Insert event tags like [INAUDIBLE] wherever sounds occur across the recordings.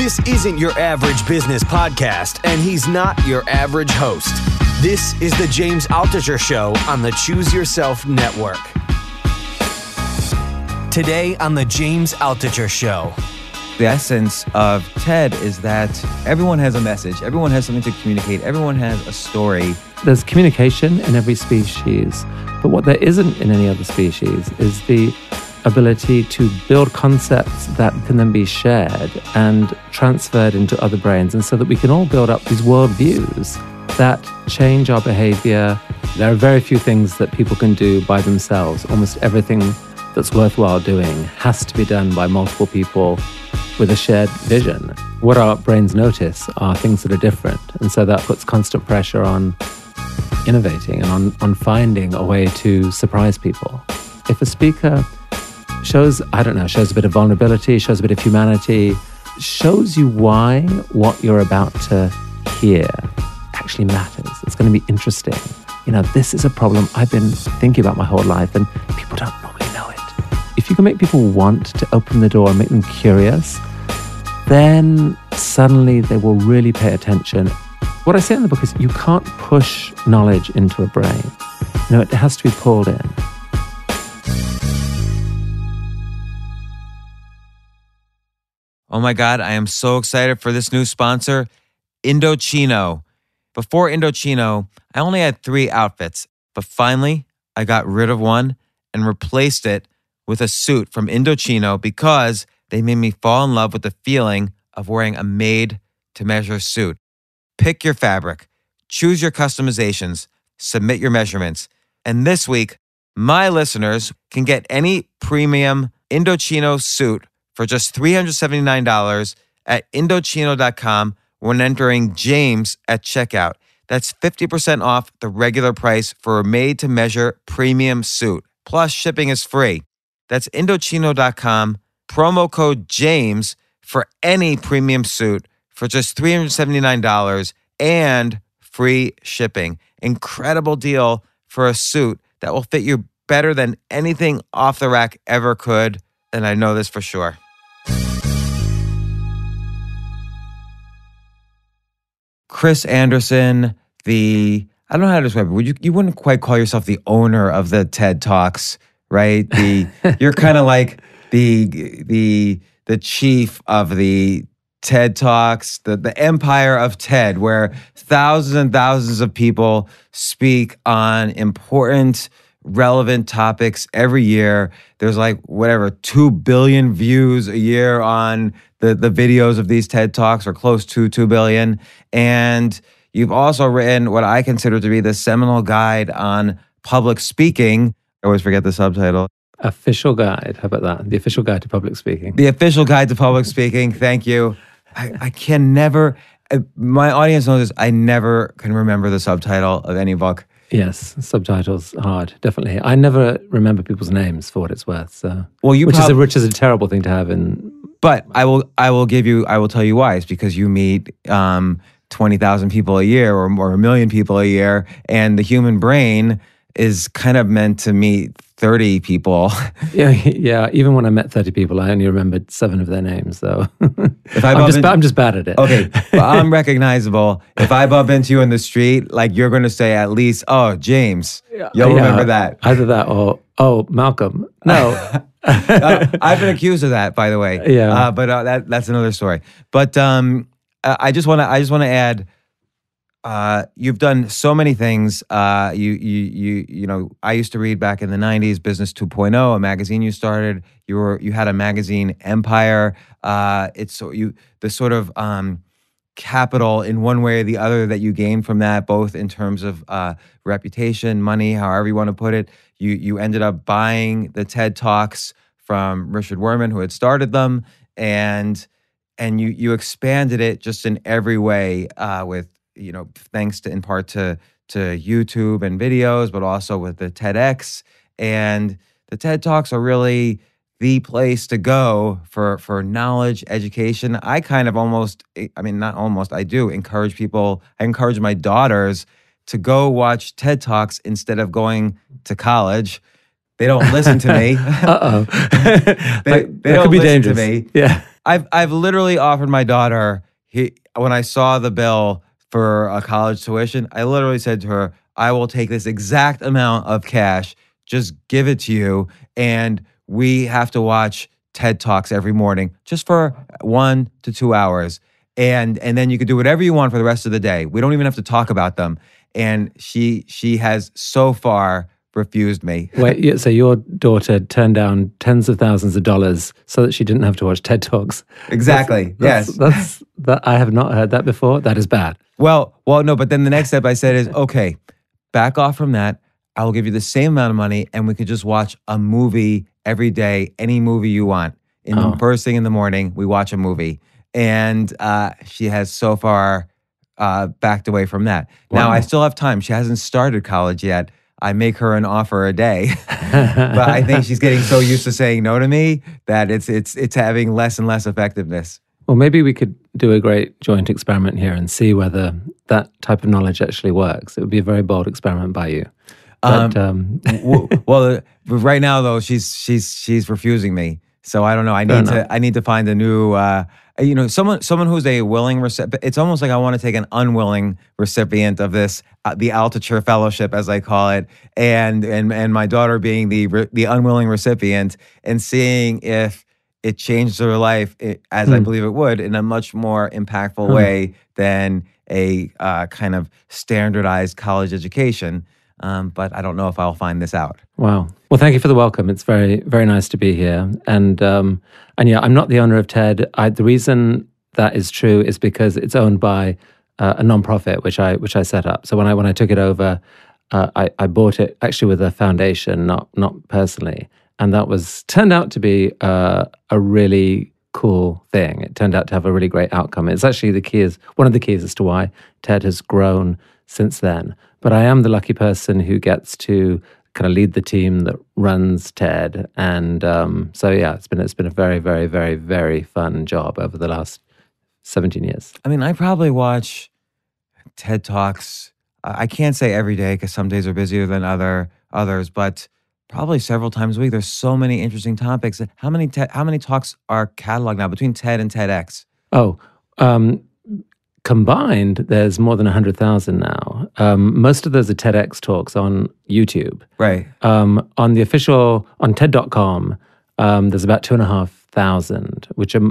This isn't your average business podcast, and he's not your average host. This is the James Altucher Show on the Choose Yourself Network. Today on the James Altucher Show. The essence of TED is that everyone has a message, everyone has something to communicate, everyone has a story. There's communication in every species, but what there isn't in any other species is the ability to build concepts that can then be shared and transferred into other brains, and so that we can all build up these worldviews that change our behavior. There are very few things that people can do by themselves. Almost everything that's worthwhile doing has to be done by multiple people with a shared vision. What our brains notice are things that are different, and so that puts constant pressure on innovating and on, on finding a way to surprise people. If a speaker shows, I don't know, shows a bit of vulnerability, shows a bit of humanity, shows you why what you're about to hear actually matters. It's going to be interesting. You know, this is a problem I've been thinking about my whole life, and people don't normally know it. If you can make people want to open the door and make them curious, then suddenly they will really pay attention. What I say in the book is you can't push knowledge into a brain. You know, it has to be pulled in. Oh my God, I am so excited for this new sponsor, Indochino. Before Indochino, I only had three outfits, but finally I got rid of one and replaced it with a suit from Indochino because they made me fall in love with the feeling of wearing a made to measure suit. Pick your fabric, choose your customizations, submit your measurements. And this week, my listeners can get any premium Indochino suit for just $379 at Indochino.com when entering James at checkout. That's 50% off the regular price for a made to measure premium suit. Plus, shipping is free. That's Indochino.com, promo code JAMES for any premium suit for just $379 and free shipping. Incredible deal for a suit that will fit you better than anything off the rack ever could. And I know this for sure. Chris Anderson, the I don't know how to describe it. Would you you wouldn't quite call yourself the owner of the TED Talks, right? The [LAUGHS] you're kind of like the the the chief of the TED Talks, the the empire of TED, where thousands and thousands of people speak on important relevant topics every year. There's like whatever, 2 billion views a year on the, the videos of these TED Talks, are close to 2 billion. And you've also written what I consider to be the seminal guide on public speaking. I always forget the subtitle. Official guide. How about that? The official guide to public speaking. The official guide to public speaking. Thank you. I, I can never, uh, my audience knows this, I never can remember the subtitle of any book. Yes, subtitles hard, definitely. I never remember people's names for what it's worth. So, Well, you which is a which is a terrible thing to have in. But I will I will give you I will tell you why. It's because you meet um, twenty thousand people a year or or a million people a year, and the human brain is kind of meant to meet thirty people. [LAUGHS] Yeah, yeah. Even when I met thirty people, I only remembered seven of their names. Though, [LAUGHS] If I I'm just in- I'm just bad at it. Okay, [LAUGHS] but I'm recognizable. If I bump into you in the street, like you're going to say at least, "Oh, James," you'll Yeah, remember that. Either that or oh, Malcolm. No, Uh, [LAUGHS] I've been accused of that, by the way. Yeah. Uh, but uh, that that's another story. But um, uh, I just want to I just want to add. Uh, you've done so many things. Uh, you you you you know. I used to read back in the '90s, Business 2.0, a magazine you started. You were you had a magazine empire. Uh, it's so you the sort of um, capital in one way or the other that you gained from that, both in terms of uh, reputation, money, however you want to put it. You you ended up buying the TED Talks from Richard Wurman, who had started them, and and you you expanded it just in every way uh, with you know thanks to in part to to YouTube and videos, but also with the TEDx and the TED Talks are really the place to go for for knowledge education i kind of almost i mean not almost i do encourage people i encourage my daughters to go watch ted talks instead of going to college they don't listen to me [LAUGHS] Uh oh. [LAUGHS] They- that, they could be listen to dangerous. me. Yeah. I've I've literally offered my daughter he when I saw the bill for a college tuition, I literally said to her, "I will take this exact amount of cash, just give it to you, and we have to watch TED Talks every morning just for 1 to 2 hours." And and then you could do whatever you want for the rest of the day. We don't even have to talk about them. And she she has so far refused me. [LAUGHS] Wait, so your daughter turned down tens of thousands of dollars so that she didn't have to watch TED Talks. Exactly. That's, yes. That's that I have not heard that before. That is bad. Well, well, no, but then the next step I said is, [LAUGHS] okay, back off from that. I will give you the same amount of money, and we could just watch a movie every day, any movie you want. In Oh. the first thing in the morning, we watch a movie, and uh, she has so far uh, backed away from that. Now I still have time. She hasn't started college yet. I make her an offer a day, [LAUGHS] but I think she's getting so used to saying no to me that it's it's it's having less and less effectiveness. Well, maybe we could do a great joint experiment here and see whether that type of knowledge actually works. It would be a very bold experiment by you. But um, [LAUGHS] W- well, uh, right now though, she's she's she's refusing me. So I don't know. I need to I need to find a new uh you know someone someone who's a willing recipient. It's almost like I want to take an unwilling recipient of this uh, the Altucher Fellowship as I call it, and and and my daughter being the re- the unwilling recipient and seeing if it changed her life i as I Hmm. believe it would in a much more impactful Huh. way than a uh, kind of standardized college education. Um, but I don't know if I'll find this out. Wow. Well, thank you for the welcome. It's very, very nice to be here. And um, and yeah, I'm not the owner of TED. I, the reason that is true is because it's owned by uh, a nonprofit, which I which I set up. So when I when I took it over, uh, I, I bought it actually with a foundation, not not personally, and that was turned out to be uh, a really cool thing. It turned out to have a really great outcome. It's actually the key is one of the keys as to why TED has grown since then. But I am the lucky person who gets to kind of lead the team that runs TED, and um, so yeah, it's been it's been a very very very very fun job over the last seventeen years. I mean, I probably watch TED Talks. I can't say every day because some days are busier than other others, but probably several times a week. There's so many interesting topics. How many te- how many talks are cataloged now between TED and TEDx? Oh, um, combined, there's more than 100,000 now. Um, most of those are TEDx talks on YouTube. Right. Um, on the official, on TED.com, um, there's about two and a half thousand, which are,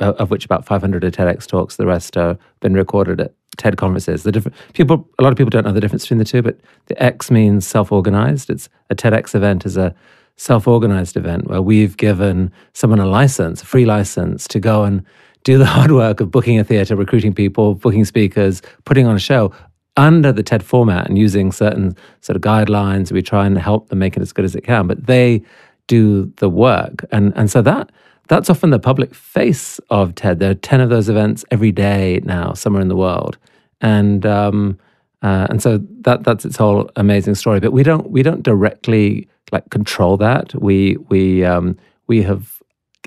uh, of which about 500 are TEDx talks. The rest are been recorded at TED conferences. The different people, a lot of people don't know the difference between the two, but the X means self-organized. It's a TEDx event is a self-organized event where we've given someone a license, a free license to go and do the [LAUGHS] hard work of booking a theater, recruiting people, booking speakers, putting on a show under the TED format and using certain sort of guidelines. We try and help them make it as good as it can, but they do the work. And and so that that's often the public face of TED. There are 10 of those events every day now, somewhere in the world. And um, uh, and so that that's its whole amazing story. But we don't we don't directly like control that. We we um, we have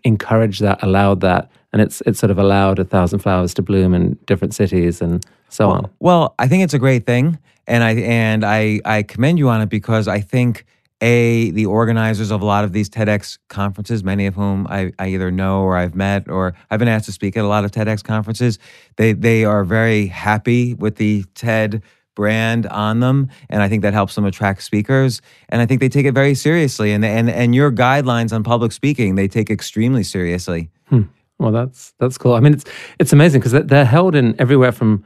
encouraged that, allowed that, and it's it's sort of allowed a thousand flowers to bloom in different cities and so on. Well, I think it's a great thing, and I and I I commend you on it because I think a the organizers of a lot of these TEDx conferences, many of whom I, I either know or I've met or I've been asked to speak at a lot of TEDx conferences, they they are very happy with the TED brand on them, and I think that helps them attract speakers. And I think they take it very seriously. And and and your guidelines on public speaking, they take extremely seriously. Hmm. Well, that's that's cool. I mean, it's it's amazing because they're held in everywhere from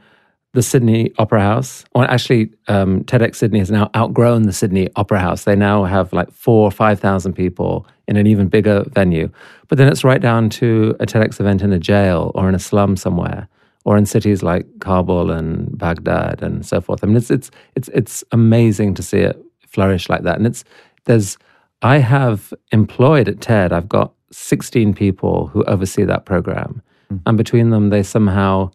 the Sydney Opera House, or actually, um, TEDx Sydney has now outgrown the Sydney Opera House. They now have like four or five thousand people in an even bigger venue. But then it's right down to a TEDx event in a jail or in a slum somewhere, or in cities like Kabul and Baghdad and so forth. I mean, it's it's it's it's amazing to see it flourish like that. And it's there's I have employed at TED. I've got 16 people who oversee that program. Hmm. And between them, they somehow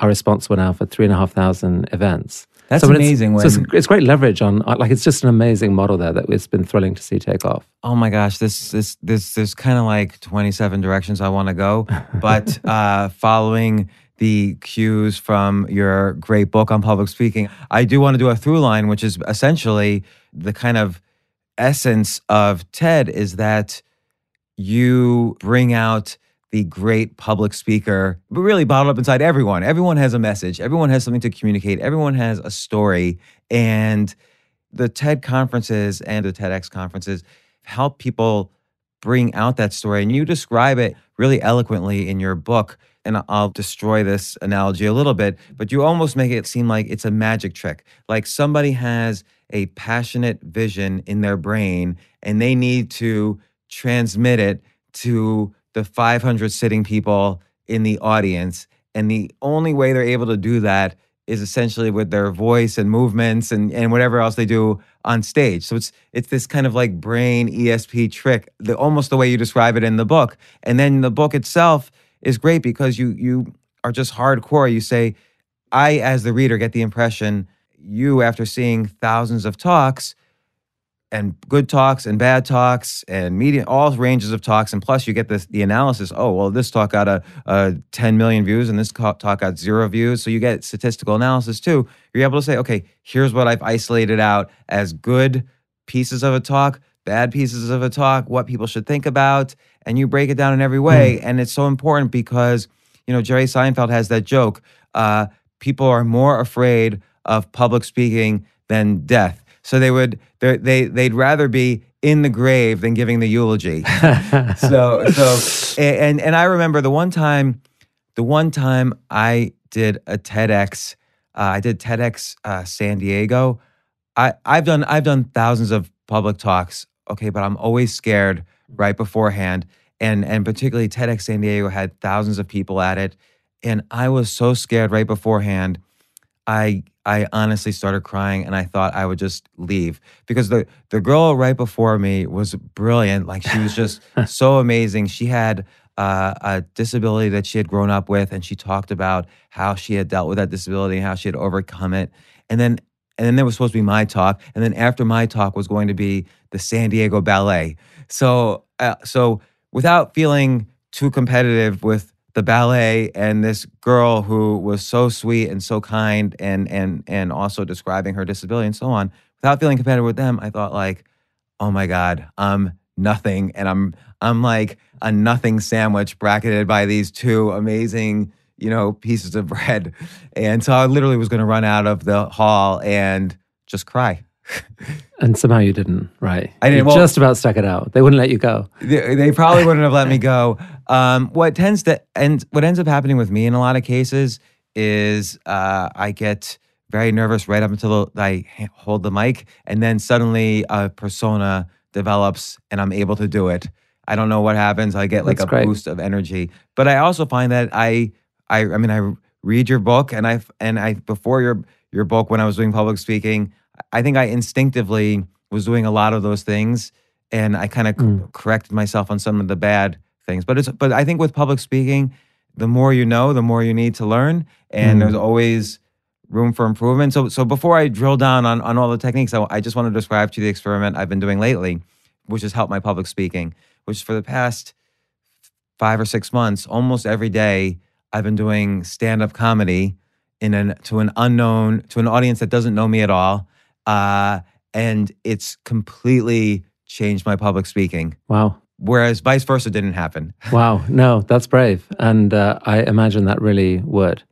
are responsible now for three and a half thousand events. That's when it's- amazing so it's, it's great leverage on, like, it's just an amazing model there that it's been thrilling to see take off. Oh my gosh, this this this there's kind of like 27 directions I want to go, but [LAUGHS] uh, following the cues from your great book on public speaking, I do want to do a through line, which is essentially the kind of essence of TED is that you bring out the great public speaker, but really bottled up inside everyone. Everyone has a message. Everyone has something to communicate. Everyone has a story, and the TED conferences and the TEDx conferences help people bring out that story. And you describe it really eloquently in your book. And I'll destroy this analogy a little bit, but you almost make it seem like it's a magic trick. Like somebody has a passionate vision in their brain and they need to transmit it to the 500 sitting people in the audience. And the only way they're able to do that is essentially with their voice and movements and, and whatever else they do on stage. So it's it's this kind of like brain ESP trick, the almost the way you describe it in the book. And then the book itself is great because you you are just hardcore. You say, I as the reader get the impression you after seeing thousands of talks and good talks and bad talks and media, all ranges of talks, and plus you get this the analysis. Oh well, this talk got a, a 10 million views, and this talk got zero views. So you get statistical analysis too. You're able to say, okay, here's what I've isolated out as good pieces of a talk, bad pieces of a talk, what people should think about, and you break it down in every way. And it's so important because you know Jerry Seinfeld has that joke. Uh, people are more afraid of public speaking than death. So they would they they'd rather be in the grave than giving the eulogy. [LAUGHS] so so and and I remember the one time the one time I did a TEDx uh, I did TEDx uh, San Diego. I I've done I've done thousands of public talks. Okay, but I'm always scared right beforehand. And and particularly TEDx San Diego had thousands of people at it, and I was so scared right beforehand. I I honestly started crying and I thought I would just leave because the the girl right before me was brilliant. Like she was just [LAUGHS] so amazing. She had uh, a disability that she had grown up with, and she talked about how she had dealt with that disability and how she had overcome it. And then and then there was supposed to be my talk, and then after my talk was going to be the San Diego Ballet. So uh, so without feeling too competitive with the ballet and this girl who was so sweet and so kind and and and also describing her disability and so on without feeling competitive with them i thought like oh my god i'm nothing and i'm i'm like a nothing sandwich bracketed by these two amazing you know pieces of bread. And so i literally was going to run out of the hall and just cry [LAUGHS] And somehow you didn't, right? I didn't- well- just about stuck it out. They wouldn't let you go. they, they probably wouldn't have let me [LAUGHS] go. Um, what tends to and what ends up happening with me in a lot of cases is uh, I get very nervous right up until I hold the mic, and then suddenly a persona develops, and I'm able to do it. I don't know what happens. I get like That's a great. boost of energy, but I also find that I, I, I mean, I read your book, and I and I before your your book when I was doing public speaking, I think I instinctively was doing a lot of those things, and I kind of Mm. corrected myself on some of the bad things. But it's but I think with public speaking, the more you know, the more you need to learn, and Mm. there's always room for improvement. So so before I drill down on on all the techniques, I, I just want to describe to you the experiment I've been doing lately, which has helped my public speaking. Which for the past five or six months, almost every day, I've been doing stand up comedy in an to an unknown to an audience that doesn't know me at all, uh, and it's completely changed my public speaking. Wow. whereas vice versa didn't happen. [LAUGHS] Wow, no, that's brave. And uh, I imagine that really would.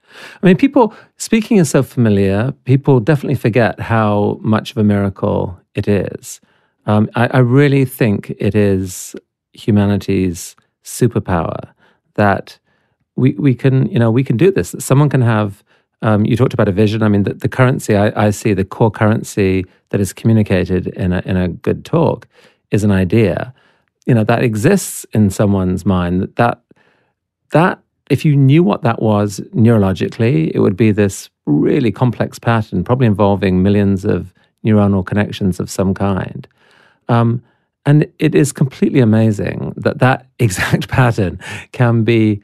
I mean, people, speaking is so familiar, people definitely forget how much of a miracle it is. Um, I, I really think it is humanity's superpower that we, we can, you know, we can do this, that someone can have um, you talked about a vision. I mean, the, the currency I, I, see, the core currency that is communicated in a, in a good talk is an idea. You know, that exists in someone's mind. That, that, if you knew what that was neurologically, it would be this really complex pattern, probably involving millions of neuronal connections of some kind. Um, and it is completely amazing that that [LAUGHS] exact pattern can be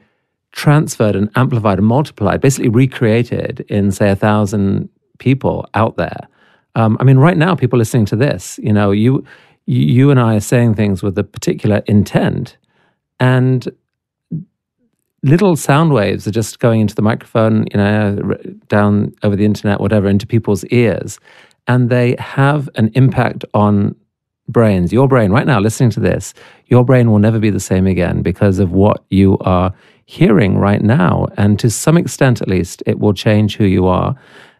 transferred and amplified and multiplied, basically recreated in, say, a thousand people out there. Um, I mean, right now, people listening to this, you know, you you and I are saying things with a particular intent, and little sound waves are just going into the microphone, you know, down over the internet, whatever, into people's ears, and they have an impact on brains. Your brain, right now, listening to this, your brain will never be the same again because of what you are hearing right now. And to some extent, at least, it will change who you are.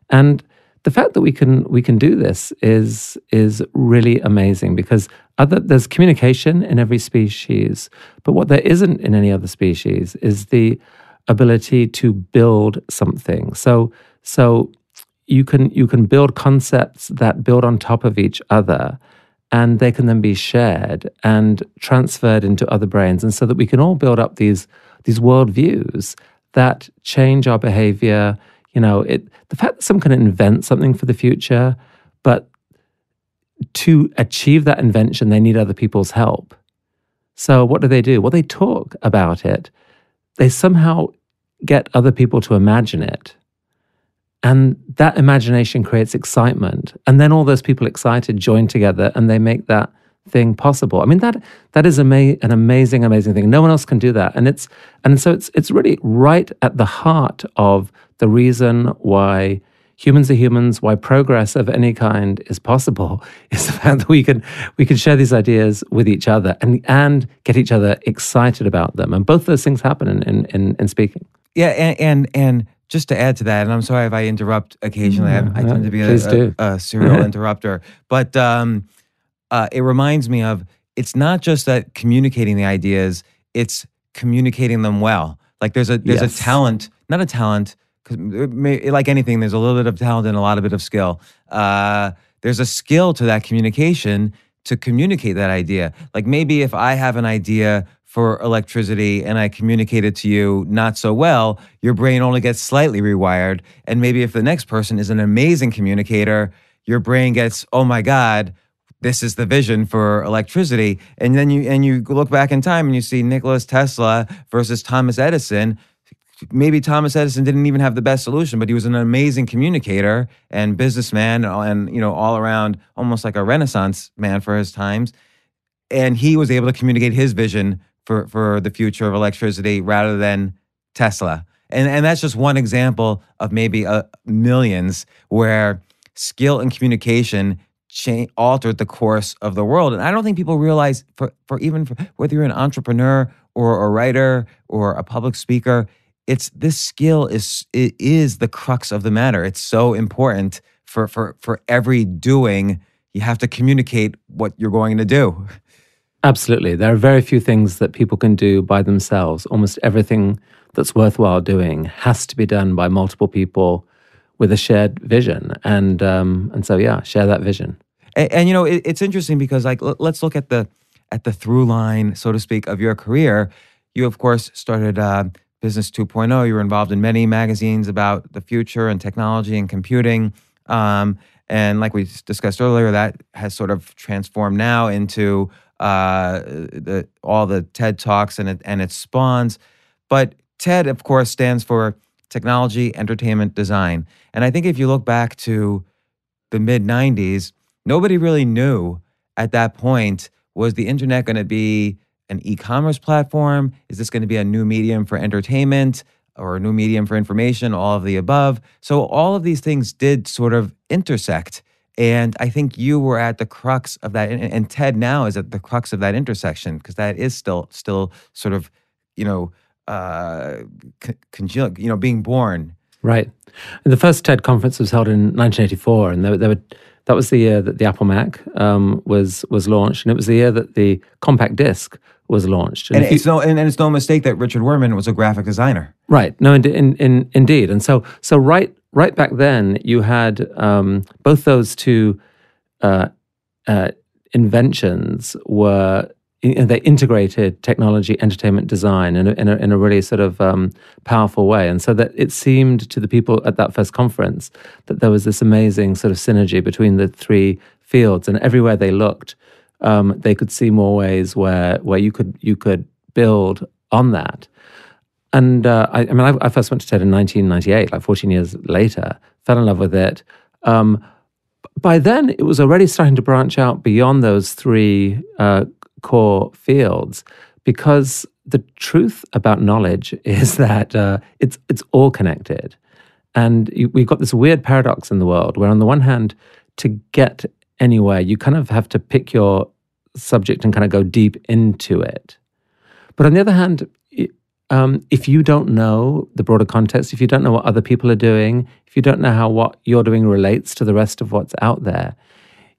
And the fact that we can we can do this is is really amazing because other there's communication in every species, but what there isn't in any other species is the ability to build something. So so you can you can build concepts that build on top of each other and they can then be shared and transferred into other brains and so that we can all build up these these worldviews that change our behavior. You know, it, the fact that someone can invent something for the future, but to achieve that invention, they need other people's help. So, what do they do? Well, they talk about it. They somehow get other people to imagine it. And that imagination creates excitement. And then all those people excited join together and they make that thing possible. I mean that that is ama- an amazing, amazing thing. No one else can do that, and it's and so it's it's really right at the heart of the reason why humans are humans, why progress of any kind is possible, [LAUGHS] is the fact that we can we can share these ideas with each other and and get each other excited about them, and both those things happen in in, in speaking. Yeah, and, and and just to add to that, and I'm sorry if I interrupt occasionally. I, I tend to be a, a, a, serial [LAUGHS] interrupter, but. Um, uh, it reminds me of it's not just that communicating the ideas, it's communicating them well. Like there's a there's yes. a talent, not a talent, because like anything, there's a little bit of talent and a lot of bit of skill. Uh, there's a skill to that communication to communicate that idea. Like maybe if I have an idea for electricity and I communicate it to you not so well, your brain only gets slightly rewired. And maybe if the next person is an amazing communicator, your brain gets, oh my God, this is the vision for electricity. And then you and you look back in time and you see Nikola Tesla versus Thomas Edison. Maybe Thomas Edison didn't even have the best solution, but he was an amazing communicator and businessman, and you know, all around almost like a Renaissance man for his times. And he was able to communicate his vision for for the future of electricity rather than Tesla. And and that's just one example of maybe a uh, millions where skill and communication change, altered the course of the world. And I don't think people realize, for, for even for, whether you're an entrepreneur or a writer or a public speaker, it's this skill is it is the crux of the matter. It's so important for for for every doing. You have to communicate what you're going to do. Absolutely. There are very few things that people can do by themselves. Almost everything that's worthwhile doing has to be done by multiple people with a shared vision. And um, and so yeah, share that vision. And, and you know, it, it's interesting because like l- let's look at the at the through line, so to speak, of your career. You of course started uh, Business 2.0. You were involved in many magazines about the future and technology and computing. Um, and like we discussed earlier, that has sort of transformed now into uh, the, all the TED Talks and it, and its spawns. But TED, of course, stands for technology, entertainment, design. And I think if you look back to the mid 90s, nobody really knew at that point was the internet going to be an e commerce platform? Is this going to be a new medium for entertainment or a new medium for information? All of the above. So, all of these things did sort of intersect. And I think you were at the crux of that, and, and Ted now is at the crux of that intersection because that is still still sort of, you know, uh, you know, being born. Right. And the first TED conference was held in 1984, and there, there were that was the year that the Apple Mac um, was was launched, and it was the year that the compact disc was launched. And, and it's you, no and, and, it's no mistake that Richard Wurman was a graphic designer. Right. No, in, in, in, indeed. And so so right right back then, you had um, both those two uh, uh, inventions were they integrated technology, entertainment, design in a, in a, in a really sort of um, powerful way. And so that it seemed to the people at that first conference that there was this amazing sort of synergy between the three fields. And everywhere they looked, um, they could see more ways where where you could you could build on that. And uh, I, I, mean, I, I, first went to TED in 1998, like 14 years later, fell in love with it. Um, by then, it was already starting to branch out beyond those three uh, core fields because the truth about knowledge [LAUGHS] is that uh, it's it's all connected, and you, we've got this weird paradox in the world where, on the one hand, to get anywhere, you kind of have to pick your subject and kind of go deep into it. But on the other hand, um, if you don't know the broader context, if you don't know what other people are doing, if you don't know how what you're doing relates to the rest of what's out there,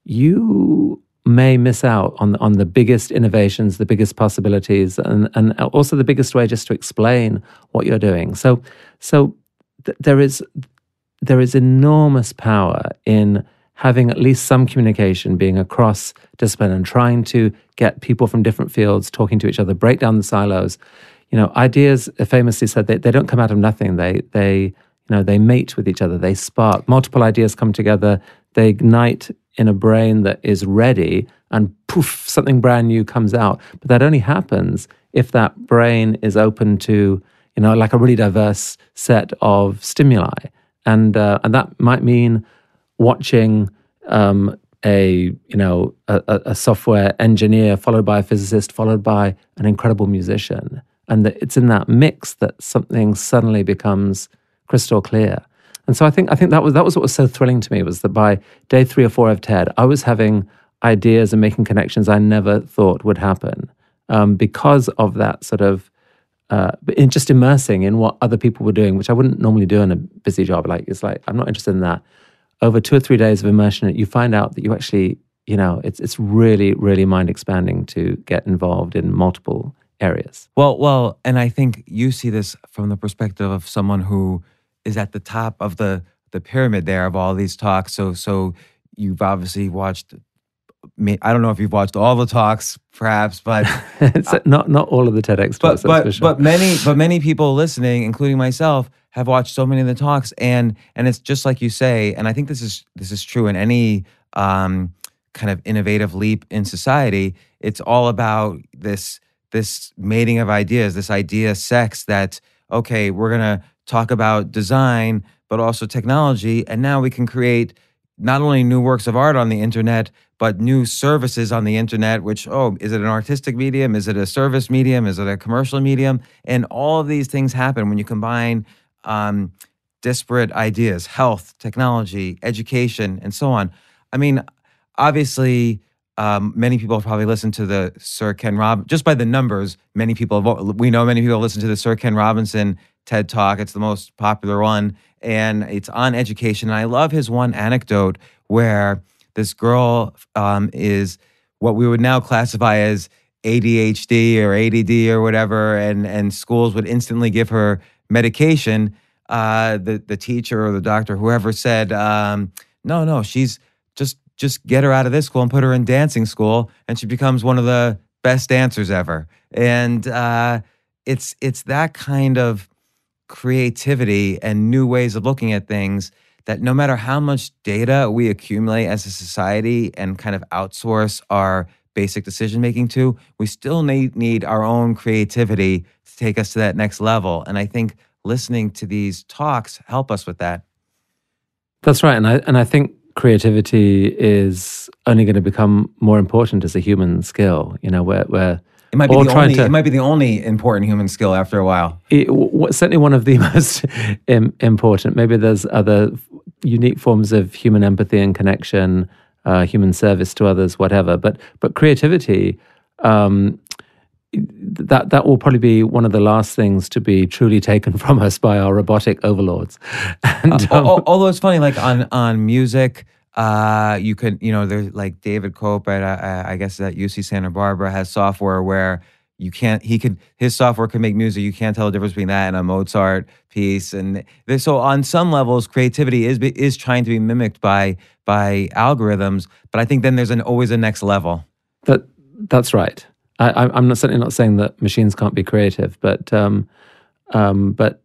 you may miss out on on the biggest innovations, the biggest possibilities, and and also the biggest way just to explain what you're doing. So so th- there is there is enormous power in having at least some communication being across discipline and trying to get people from different fields talking to each other, break down the silos. You know, ideas uh, famously said they, they don't come out of nothing. They they you know they mate with each other. They spark. Multiple ideas come together. They ignite in a brain that is ready, and poof, something brand new comes out. But that only happens if that brain is open to you know like a really diverse set of stimuli, and uh, and that might mean watching um, a you know a, a, software engineer followed by a physicist followed by an incredible musician. And it's in that mix that something suddenly becomes crystal clear and so i think i think that was that was what was so thrilling to me was that by day 3 or 4 of ted i was having ideas and making connections i never thought would happen um, because of that sort of uh, in just immersing in what other people were doing, which I wouldn't normally do in a busy job. Like it's like I'm not interested in that over two or three days of immersion, you find out that you actually, you know, it's it's really, really mind expanding to get involved in multiple areas. Well, well, and I think you see this from the perspective of someone who is at the top of the the pyramid there of all these talks. So, so you've obviously watched. I don't know if you've watched all the talks, perhaps, but [LAUGHS] it's not not all of the TEDx talks. But but, sure. but many but many people listening, including myself, have watched so many of the talks, and and it's just like you say, and I think this is this is true in any um, kind of innovative leap in society. It's all about this this mating of ideas, this idea sex that okay, we're gonna talk about design, but also technology, and now we can create not only new works of art on the internet, but new services on the internet, which, oh, is it an artistic medium? Is it a service medium? Is it a commercial medium? And all of these things happen when you combine um, disparate ideas health, technology, education, and so on. I mean, obviously, um, many people have probably listened to the Sir Ken Rob just by the numbers. Many people have, we know many people listen to the Sir Ken Robinson TED Talk. It's the most popular one, and it's on education. And I love his one anecdote where this girl um, is what we would now classify as ADHD or ADD or whatever, and and schools would instantly give her medication, uh, the the teacher or the doctor, whoever said, um, "No, no, she's just just get her out of this school and put her in dancing school, and she becomes one of the best dancers ever." And uh, it's it's that kind of creativity and new ways of looking at things that no matter how much data we accumulate as a society and kind of outsource our basic decision making to, we still need, need our own creativity to take us to that next level. And I think listening to these talks help us with that. That's right. And I, and I think creativity is only going to become more important as a human skill, you know, where, where it might be the only. To, it might be the only important human skill after a while. It, certainly, one of the [LAUGHS] most important. Maybe there's other unique forms of human empathy and connection, uh, human service to others, whatever. But but creativity. Um, that that will probably be one of the last things to be truly taken [LAUGHS] from us by our robotic overlords. [LAUGHS] And, um, although it's funny, like on on music, uh, you could you know there's like David Cope at uh, I guess at UC Santa Barbara has software where you can't he could his software can make music you can't tell the difference between that and a Mozart piece and so on some levels creativity is is trying to be mimicked by by algorithms but I think then there's an always a next level. That that's right. I, am not certainly not saying that machines can't be creative, but um, um, but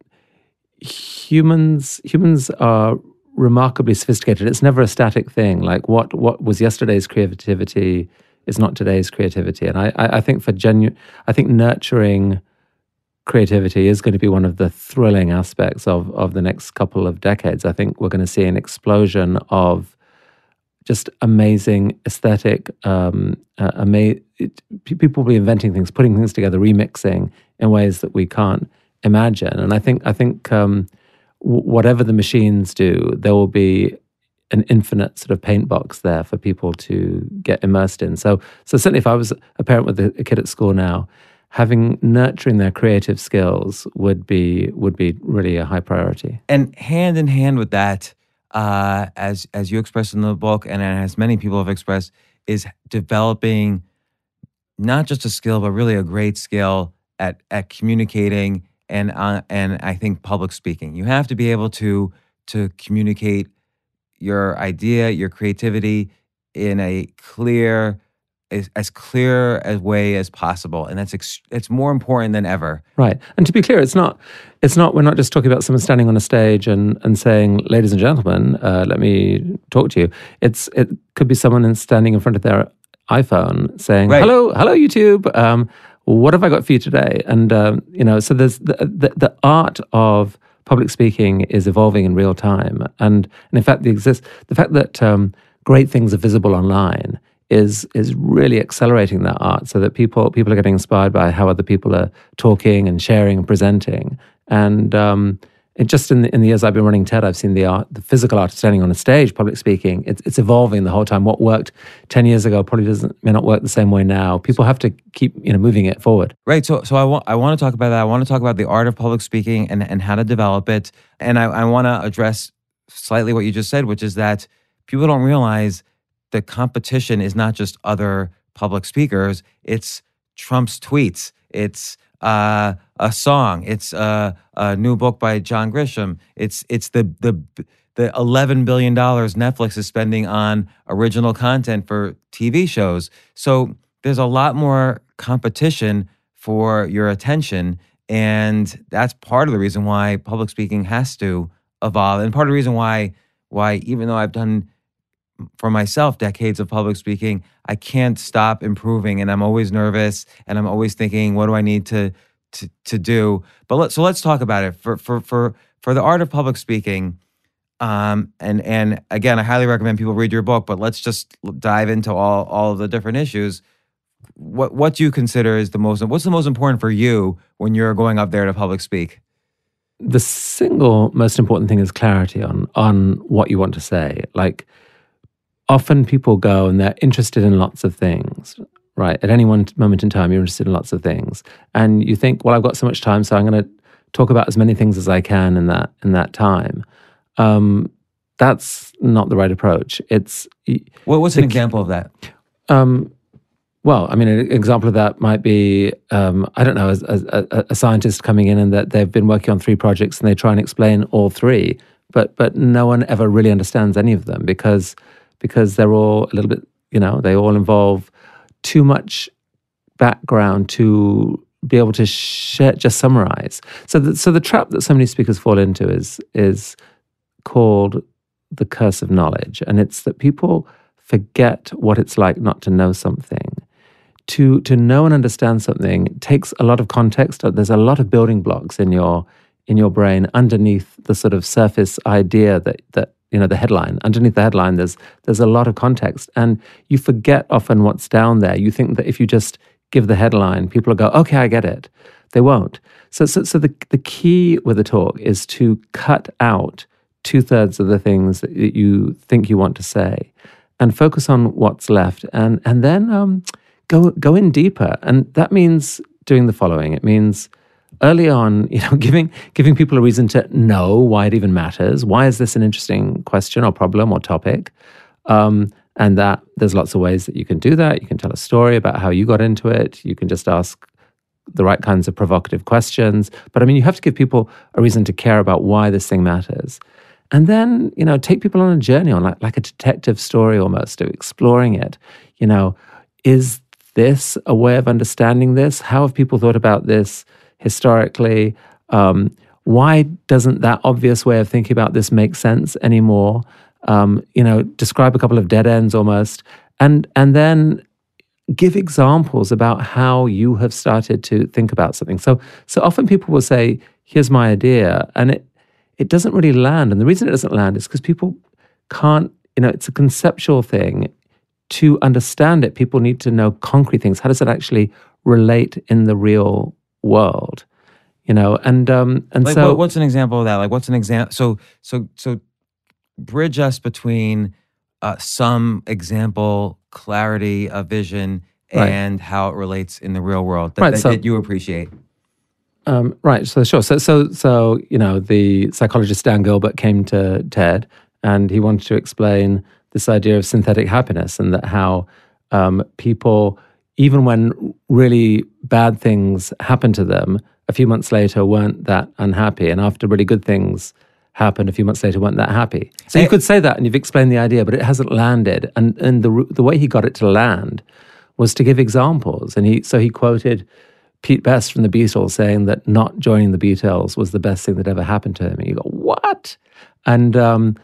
humans humans are remarkably sophisticated. It's never a static thing. Like what what was yesterday's creativity is not today's creativity. And I I, I think for genuine, I think nurturing creativity is going to be one of the thrilling aspects of of the next couple of decades. I think we're going to see an explosion of just amazing aesthetic. Um, uh, ama- it, people will be inventing things, putting things together, remixing in ways that we can't imagine. And I think I think um, whatever the machines do, there will be an infinite sort of paint box there for people to get immersed in. So so certainly, if I was a parent with a, a kid at school now, having nurturing their creative skills would be would be really a high priority. And hand in hand with that uh, as as you expressed in the book, and as many people have expressed, is developing not just a skill, but really a great skill at at communicating and uh, and I think public speaking. You have to be able to to communicate your idea, your creativity in a clear as, as clear a way as possible, and that's ex- it's more important than ever. Right, and to be clear, it's not it's not we're not just talking about someone standing on a stage and and saying, "Ladies and gentlemen, uh, let me talk to you." It's it could be someone standing in front of their iPhone saying, right. "Hello, hello, YouTube. Um, what have I got for you today?" And um, you know, so there's the, the the art of public speaking is evolving in real time, and and in fact, the exist the fact that um, great things are visible online is is really accelerating that art so that people people are getting inspired by how other people are talking and sharing and presenting and um, it just in the, in the years I've been running TED, I've seen the art, the physical art of standing on a stage, public speaking. It's, it's evolving the whole time. What worked ten years ago probably doesn't may not work the same way now. People have to keep you know moving it forward. Right. So so I want I want to talk about that. I want to talk about the art of public speaking and and how to develop it. And I, I want to address slightly what you just said, which is that people don't realize the competition is not just other public speakers, it's Trump's tweets, it's uh, a song, it's a, a, new book by John Grisham, it's it's the the the eleven billion dollars Netflix is spending on original content for TV shows. So there's a lot more competition for your attention, and that's part of the reason why public speaking has to evolve, and part of the reason why why even though I've done for myself decades of public speaking i can't stop improving and i'm always nervous and i'm always thinking what do i need to to, to do? But let, so let's talk about it. For for for for the art of public speaking um, and and again i highly recommend people read your book but let's just dive into all all of the different issues. What what do you consider is the most what's the most important for you when you're going up there to public speak? The single most important thing is clarity on on what you want to say. Like often people go and they're interested in lots of things, right? At any one moment in time, you're interested in lots of things. And you think, well, I've got so much time, so I'm going to talk about as many things as I can in that in that time. Um, that's not the right approach. It's well, what's the, an example of that? Um, well, I mean, an example of that might be um, I don't know, as, as a, a, scientist coming in and that they've been working on three projects and they try and explain all three, but but no one ever really understands any of them because because they're all a little bit, you know, they all involve too much background to be able to share, just summarize. So, the, so the trap that so many speakers fall into is is called the curse of knowledge, and it's that people forget what it's like not to know something. To to know and understand something takes a lot of context. There's a lot of building blocks in your in your brain underneath the sort of surface idea that that you know the headline underneath the headline there's there's a lot of context and you forget often what's down there you think that if you just give the headline people will go okay i get it they won't so so, so the, the key with the talk is to cut out two thirds of the things that you think you want to say, and focus on what's left, and and then um, go go in deeper. And that means doing the following. It means early on, [LAUGHS] you know, giving giving people a reason to know why it even matters. Why is this an interesting question or problem or topic? Um, and that there's lots of ways that you can do that. You can tell a story about how you got into it. You can just ask the right kinds of provocative questions. But I mean, you have to give people a reason to care about why this thing matters. And then, you know, take people on a journey on like, like a detective story almost, of exploring it. You know, is this a way of understanding this? How have people thought about this historically? Um, why doesn't that obvious way of thinking about this make sense anymore? Um, you know, describe a couple of dead ends almost, and and then give examples about how you have started to think about something. So so often people will say, "Here's my idea," and it it doesn't really land. And the reason it doesn't land is because people can't. You know, it's a conceptual thing. To understand it, people need to know concrete things. How does it actually relate in the real world? You know, and um, and like, so what, what's an example of that? Like, what's an example? So, so, so, bridge us between uh, some example, clarity of vision, Right. and how it relates in the real world that, Right, that, so- that you appreciate. Um, right. So sure. So so so you know the psychologist Dan Gilbert came to TED and he wanted to explain this idea of synthetic happiness and that how um, people, even when really bad things happened to them, a few months later weren't that unhappy, and after really good things happened, a few months later weren't that happy. So you Eh. could say that, and you've explained the idea, but it hasn't landed. And and the the way he got it to land was to give examples, and he so he quoted. Pete Best from the Beatles saying that not joining the Beatles was the best thing that ever happened to him. And you go, what? And um,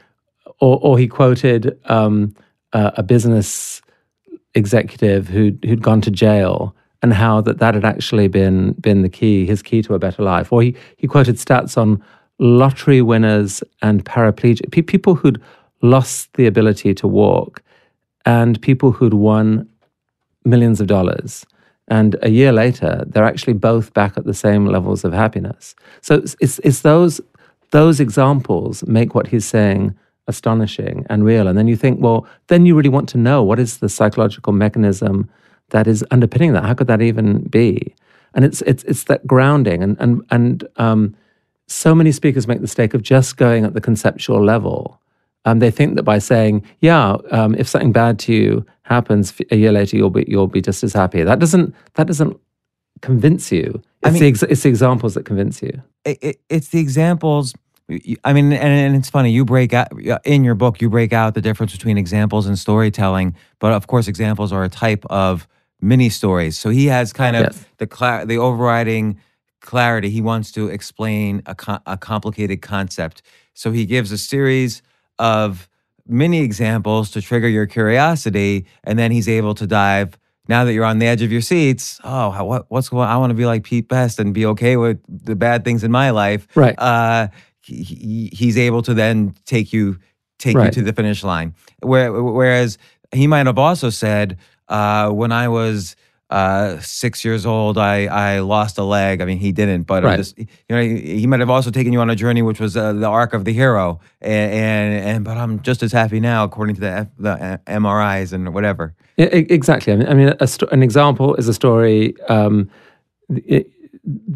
or, or he quoted um, uh, a business executive who'd, who'd gone to jail and how that that had actually been been the key, his key to a better life. Or he, he quoted stats on lottery winners and paraplegic pe- people who'd lost the ability to walk and people who'd won millions of dollars. And a year later, they're actually both back at the same levels of happiness. So it's, it's, it's those, those examples make what he's saying astonishing and real. And then you think, well, then you really want to know what is the psychological mechanism that is underpinning that? How could that even be? And it's, it's, it's that grounding. And, and, and um, so many speakers make the mistake of just going at the conceptual level. Um, they think that by saying, "Yeah, um, if something bad to you happens a year later, you'll be you'll be just as happy." That doesn't that doesn't convince you. It's, I mean- the, ex- it's the examples that convince you. it, it, it's the examples. I mean, and, and it's funny. You break out in your book. You break out the difference between examples and storytelling. But of course, examples are a type of mini stories. So he has kind of Yes. the cla- the overriding clarity. He wants to explain a, co- a complicated concept. So he gives a series of mini examples to trigger your curiosity, and then he's able to dive. Now that you're on the edge of your seats, oh, what, what's going? I want to be like Pete Best and be okay with the bad things in my life. Right. Uh, he, he- he's able to then take you take you to the finish line. Where, whereas he might have also said, uh, when I was uh, six years old, I, I lost a leg. I mean, he didn't, but Right. was- you know, he, he might have also taken you on a journey, which was uh, the arc of the hero. And, and, and but I'm just as happy now, according to the F, the uh, MRIs and whatever. Yeah, exactly. I mean, I mean, an example is a story. Um, it,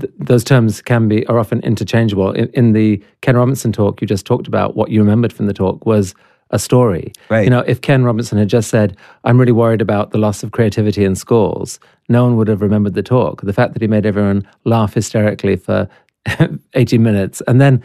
th- those terms can be are often interchangeable. In, in the Ken Robinson talk you just talked about, what you remembered from the talk was a story. Right. You know, if Ken Robinson had just said, "I'm really worried about the loss of creativity in schools," no one would have remembered the talk. The fact that he made everyone laugh hysterically for [LAUGHS] 80 minutes and then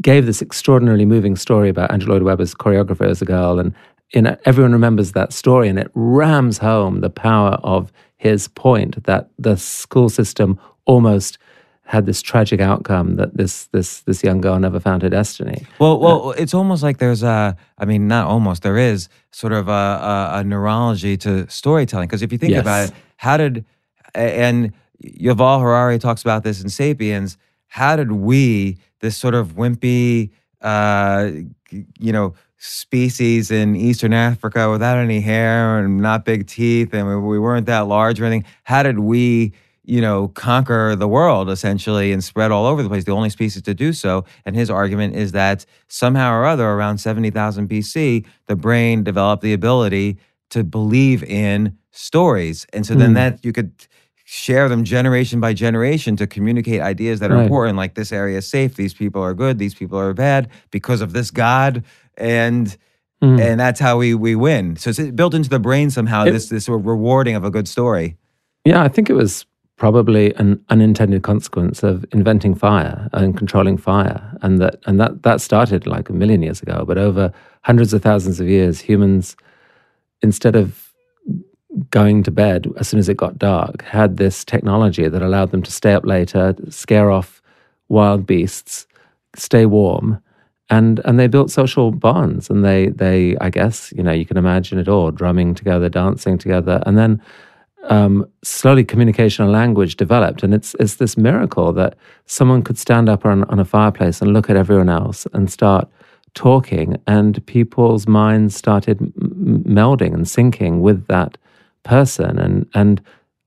gave this extraordinarily moving story about Andrew Lloyd Webber's choreographer as a girl, and you know everyone remembers that story, and it rams home the power of his point that the school system almost had this tragic outcome that this this this young girl never found her destiny. Well, well, it's almost like there's a, I mean, not almost, there is sort of a, a, a neurology to storytelling. Because if you think Yes. about it, how did, and Yuval Harari talks about this in Sapiens, how did we, this sort of wimpy, uh, you know, species in Eastern Africa without any hair and not big teeth, and we, we weren't that large or anything, how did we, you know, conquer the world essentially and spread all over the place, the only species to do so. And his argument is that somehow or other, around 70,000 BC, the brain developed the ability to believe in stories. And so then Hmm. that you could share them generation by generation to communicate ideas that are Right. important, like this area is safe, these people are good, these people are bad because of this God. And Mm. and that's how we we win. So it's built into the brain somehow. It- this this rewarding of a good story. Yeah, I think it was probably an unintended consequence of inventing fire and controlling fire, and that and that that started like a million years ago. But over hundreds of thousands of years, humans, instead of going to bed as soon as it got dark, had this technology that allowed them to stay up later, scare off wild beasts, stay warm. And, and they built social bonds and they, they I guess you know you can imagine it all drumming together dancing together and then um, slowly communication and language developed. And it's, it's this miracle that someone could stand up on, on a fireplace and look at everyone else and start talking, and people's minds started m- melding and syncing with that person. And, and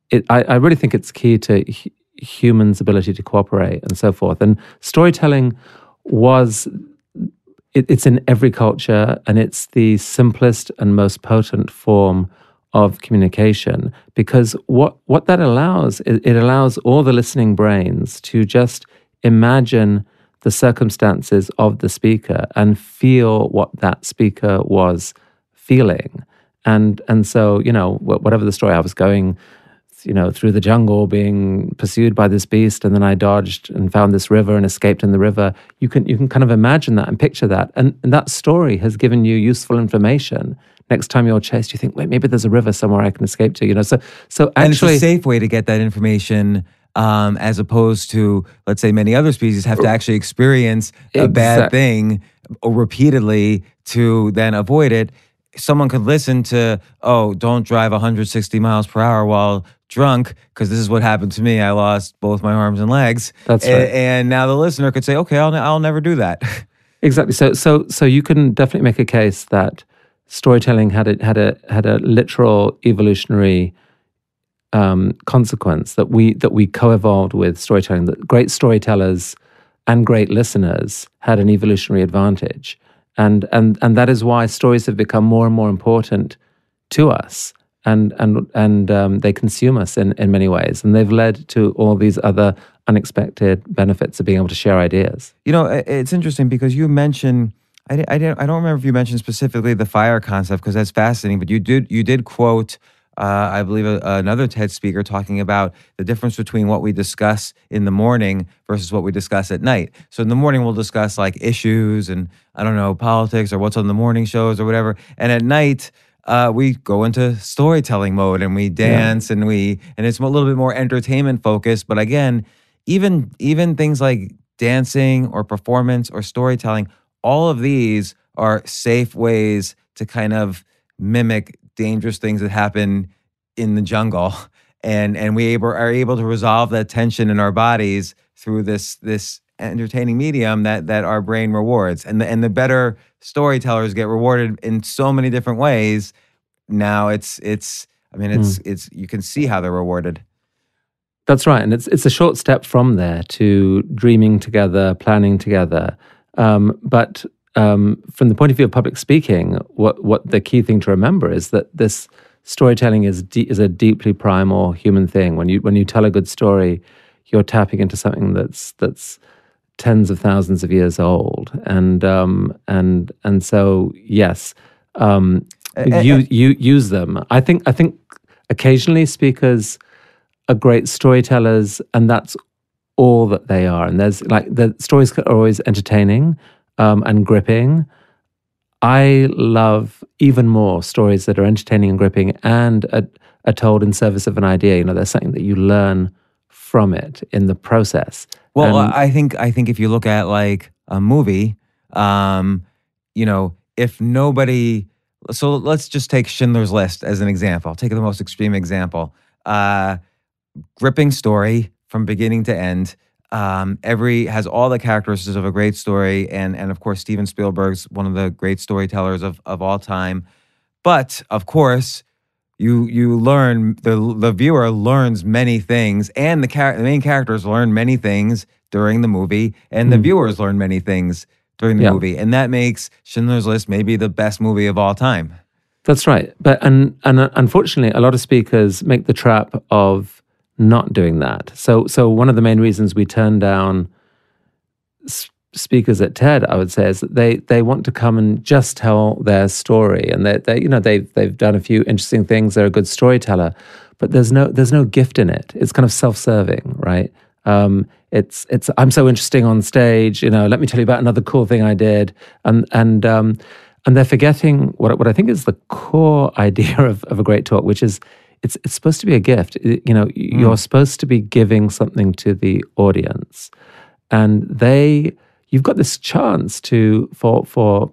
it, I, I really think it's key to hu- humans' ability to cooperate and so forth. And storytelling was it, it's in every culture and it's the simplest and most potent form of communication because what what that allows it, allows all the listening brains to just imagine the circumstances of the speaker and feel what that speaker was feeling and and so you know whatever the story I was going you know, through the jungle being pursued by this beast, and then I dodged and found this river and escaped in the river. You can you can kind of imagine that and picture that, and, and that story has given you useful information. Next time you're chased, you think, wait, maybe there's a river somewhere I can escape to. You know, so so and actually, it's a safe way to get that information um, as opposed to let's say many other species have to actually experience a bad thing repeatedly to then avoid it someone could listen to oh don't drive 160 miles per hour while drunk because this is what happened to me i lost both my arms and legs That's right. and now the listener could say okay i'll, I'll never do that Exactly. So so so you can definitely make a case that storytelling had a had a had a literal evolutionary um, consequence that we that we co-evolved with storytelling. That great storytellers and great listeners had an evolutionary advantage, and and and that is why stories have become more and more important to us. And and and um, they consume us in, in many ways, and they've led to all these other unexpected benefits of being able to share ideas. You know, it's interesting because you mentioned I, I, didn't, I don't remember if you mentioned specifically the fire concept because that's fascinating. But you did you did quote, uh, I believe, a, another TED speaker talking about the difference between what we discuss in the morning versus what we discuss at night. So in the morning we'll discuss like issues and I don't know politics or what's on the morning shows or whatever, and at night. Uh, we go into storytelling mode and we dance and we and it's a little bit more entertainment focused. But again, even even things like dancing or performance or storytelling, all of these are safe ways to kind of mimic dangerous things that happen in the jungle. [LAUGHS] And and we able, are able to resolve that tension in our bodies through this this entertaining medium that that our brain rewards. And the and the better storytellers get rewarded in so many different ways. Now it's it's I mean it's hmm. it's you can see how they're rewarded. That's right, and it's it's a short step from there to dreaming together, planning together. Um, but um, from the point of view of public speaking, what what the key thing to remember is that this storytelling is de- is a deeply primal human thing. When you when you tell a good story, you're tapping into something that's that's tens of thousands of years old, and um, and and so yes, um, you you use them. I think I think occasionally speakers are great storytellers, and that's all that they are. And there's like the stories are always entertaining um, and gripping. I love even more stories that are entertaining and gripping and are, are told in service of an idea. You know, there's something that you learn from it in the process. Well, And- I think I think if you look at like a movie, um, you know, if nobody, so let's just take Schindler's List as an example. I'll take the most extreme example. Uh, gripping story from beginning to end. Um, every has all the characteristics of a great story, and and of course Steven Spielberg's one of the great storytellers of of all time. But of course, you you learn the the viewer learns many things, and the, char- the main characters learn many things during the movie, and the viewers learn many things during the Hmm. Yeah. movie, and that makes Schindler's List maybe the best movie of all time. That's right. But and and unfortunately, a lot of speakers make the trap of not doing that. So so one of the main reasons we turn down speakers at TED, I would say, is that they they want to come and just tell their story, and they they you know they they've done a few interesting things. They're a good storyteller, but there's no there's no gift in it. It's kind of self serving, right? Um, it's it's I'm so interesting on stage. You know, let me tell you about another cool thing I did, and and um, and they're forgetting what what I think is the core [LAUGHS] idea of, of a great talk, which is it's it's supposed to be a gift. It- you know, you're mm. supposed to be giving something to the audience, and they you've got this chance to for for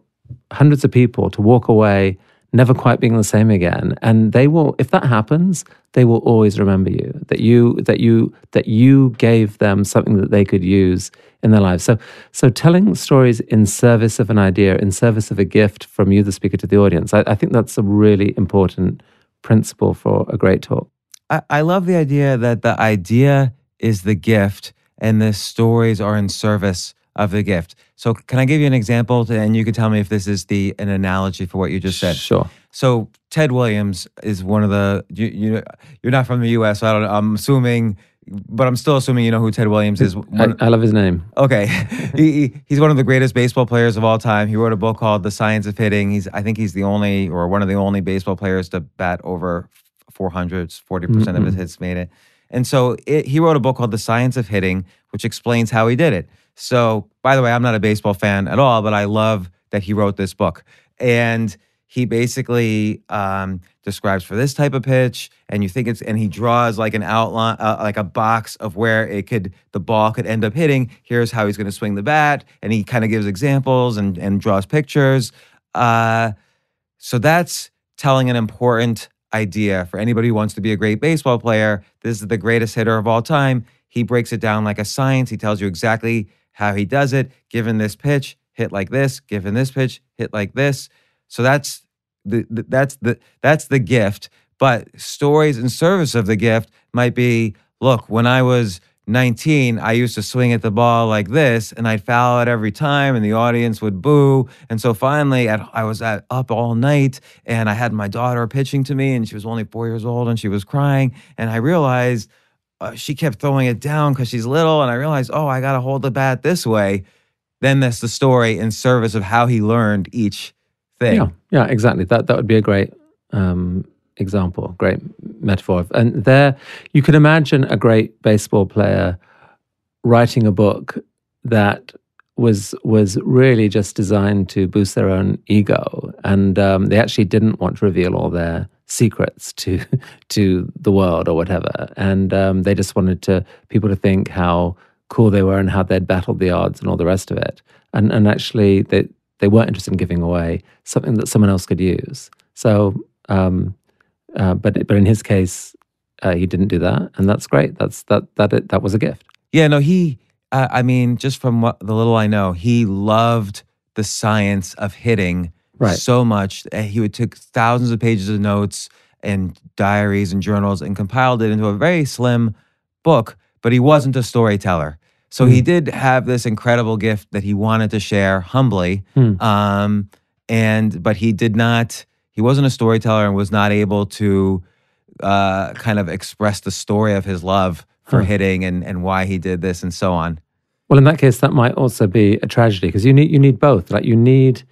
hundreds of people to walk away never quite being the same again. And they will if that happens they will always remember you that you that you that you gave them something that they could use in their lives. So so telling stories in service of an idea in service of a gift from you the speaker to the audience i, I think that's a really important principle for a great talk I, I love the idea that the idea is the gift and the stories are in service of the gift. So can I give you an example to, and you can tell me if this is the an analogy for what you just said. sure So Ted Williams is one of the you you you're not from the U.S. So I don't. I'm assuming, but I'm still assuming you know who Ted Williams is. I, I love his name okay, [LAUGHS] he, he- he's one of the greatest baseball players of all time. He wrote a book called The Science of Hitting. He's I think he's the only or one of the only baseball players to bat over 400, 40 percent of his mm-hmm. hits made it. And so it, he wrote a book called The Science of Hitting, which explains how he did it. So, by the way, I'm not a baseball fan at all, but I love that he wrote this book. And he basically um, describes for this type of pitch, and you think it's, and he draws like an outline, uh, like a box of where it could, the ball could end up hitting. Here's how he's going to swing the bat, and he kind of gives examples and and draws pictures. Uh, so that's telling an important idea for anybody who wants to be a great baseball player. This is the greatest hitter of all time. He breaks it down like a science. He tells you exactly how he does it. Given this pitch, hit like this. Given this pitch, hit like this. So that's the, that's the that's the gift. But stories in service of the gift might be, look, when I was 19, I used to swing at the ball like this and I'd foul it every time and the audience would boo. And so finally, at, I was at, up all night and I had my daughter pitching to me and she was only four years old and she was crying. And I realized uh, she kept throwing it down because she's little. And I realized, oh, I got to hold the bat this way. Then that's the story in service of how he learned each thing. Yeah, yeah, exactly. That that would be a great um, example, great metaphor. And there, you could imagine a great baseball player writing a book that was was really just designed to boost their own ego, and um, they actually didn't want to reveal all their secrets to [LAUGHS] to the world or whatever, and um, they just wanted to people to think how cool they were and how they'd battled the odds and all the rest of it, and and actually they they weren't interested in giving away something that someone else could use. So, um, uh, but but in his case, uh, he didn't do that, and that's great. That's that that it, that was a gift. Yeah, no, he, uh, I mean, just from what the little I know, he loved the science of hitting Right. so much. He would took thousands of pages of notes and diaries and journals and compiled it into a very slim book, but he wasn't a storyteller. So he did have this incredible gift that he wanted to share humbly. Hmm. Um, and, but he did not, he wasn't a storyteller and was not able to uh, kind of express the story of his love for Huh. hitting and, and why he did this and so on. Well, in that case, that might also be a tragedy because you need you need both. Like you need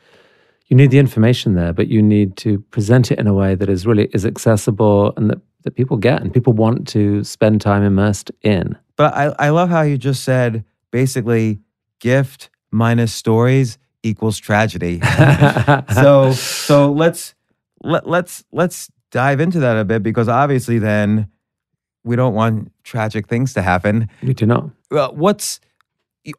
you need the information there, but you need to present it in a way that is really is accessible and that, that people get and people want to spend time immersed in. But I, I love how you just said basically gift minus stories equals tragedy. [LAUGHS] so so let's let, let's let's dive into that a bit because obviously then we don't want tragic things to happen. we do not. Well, what's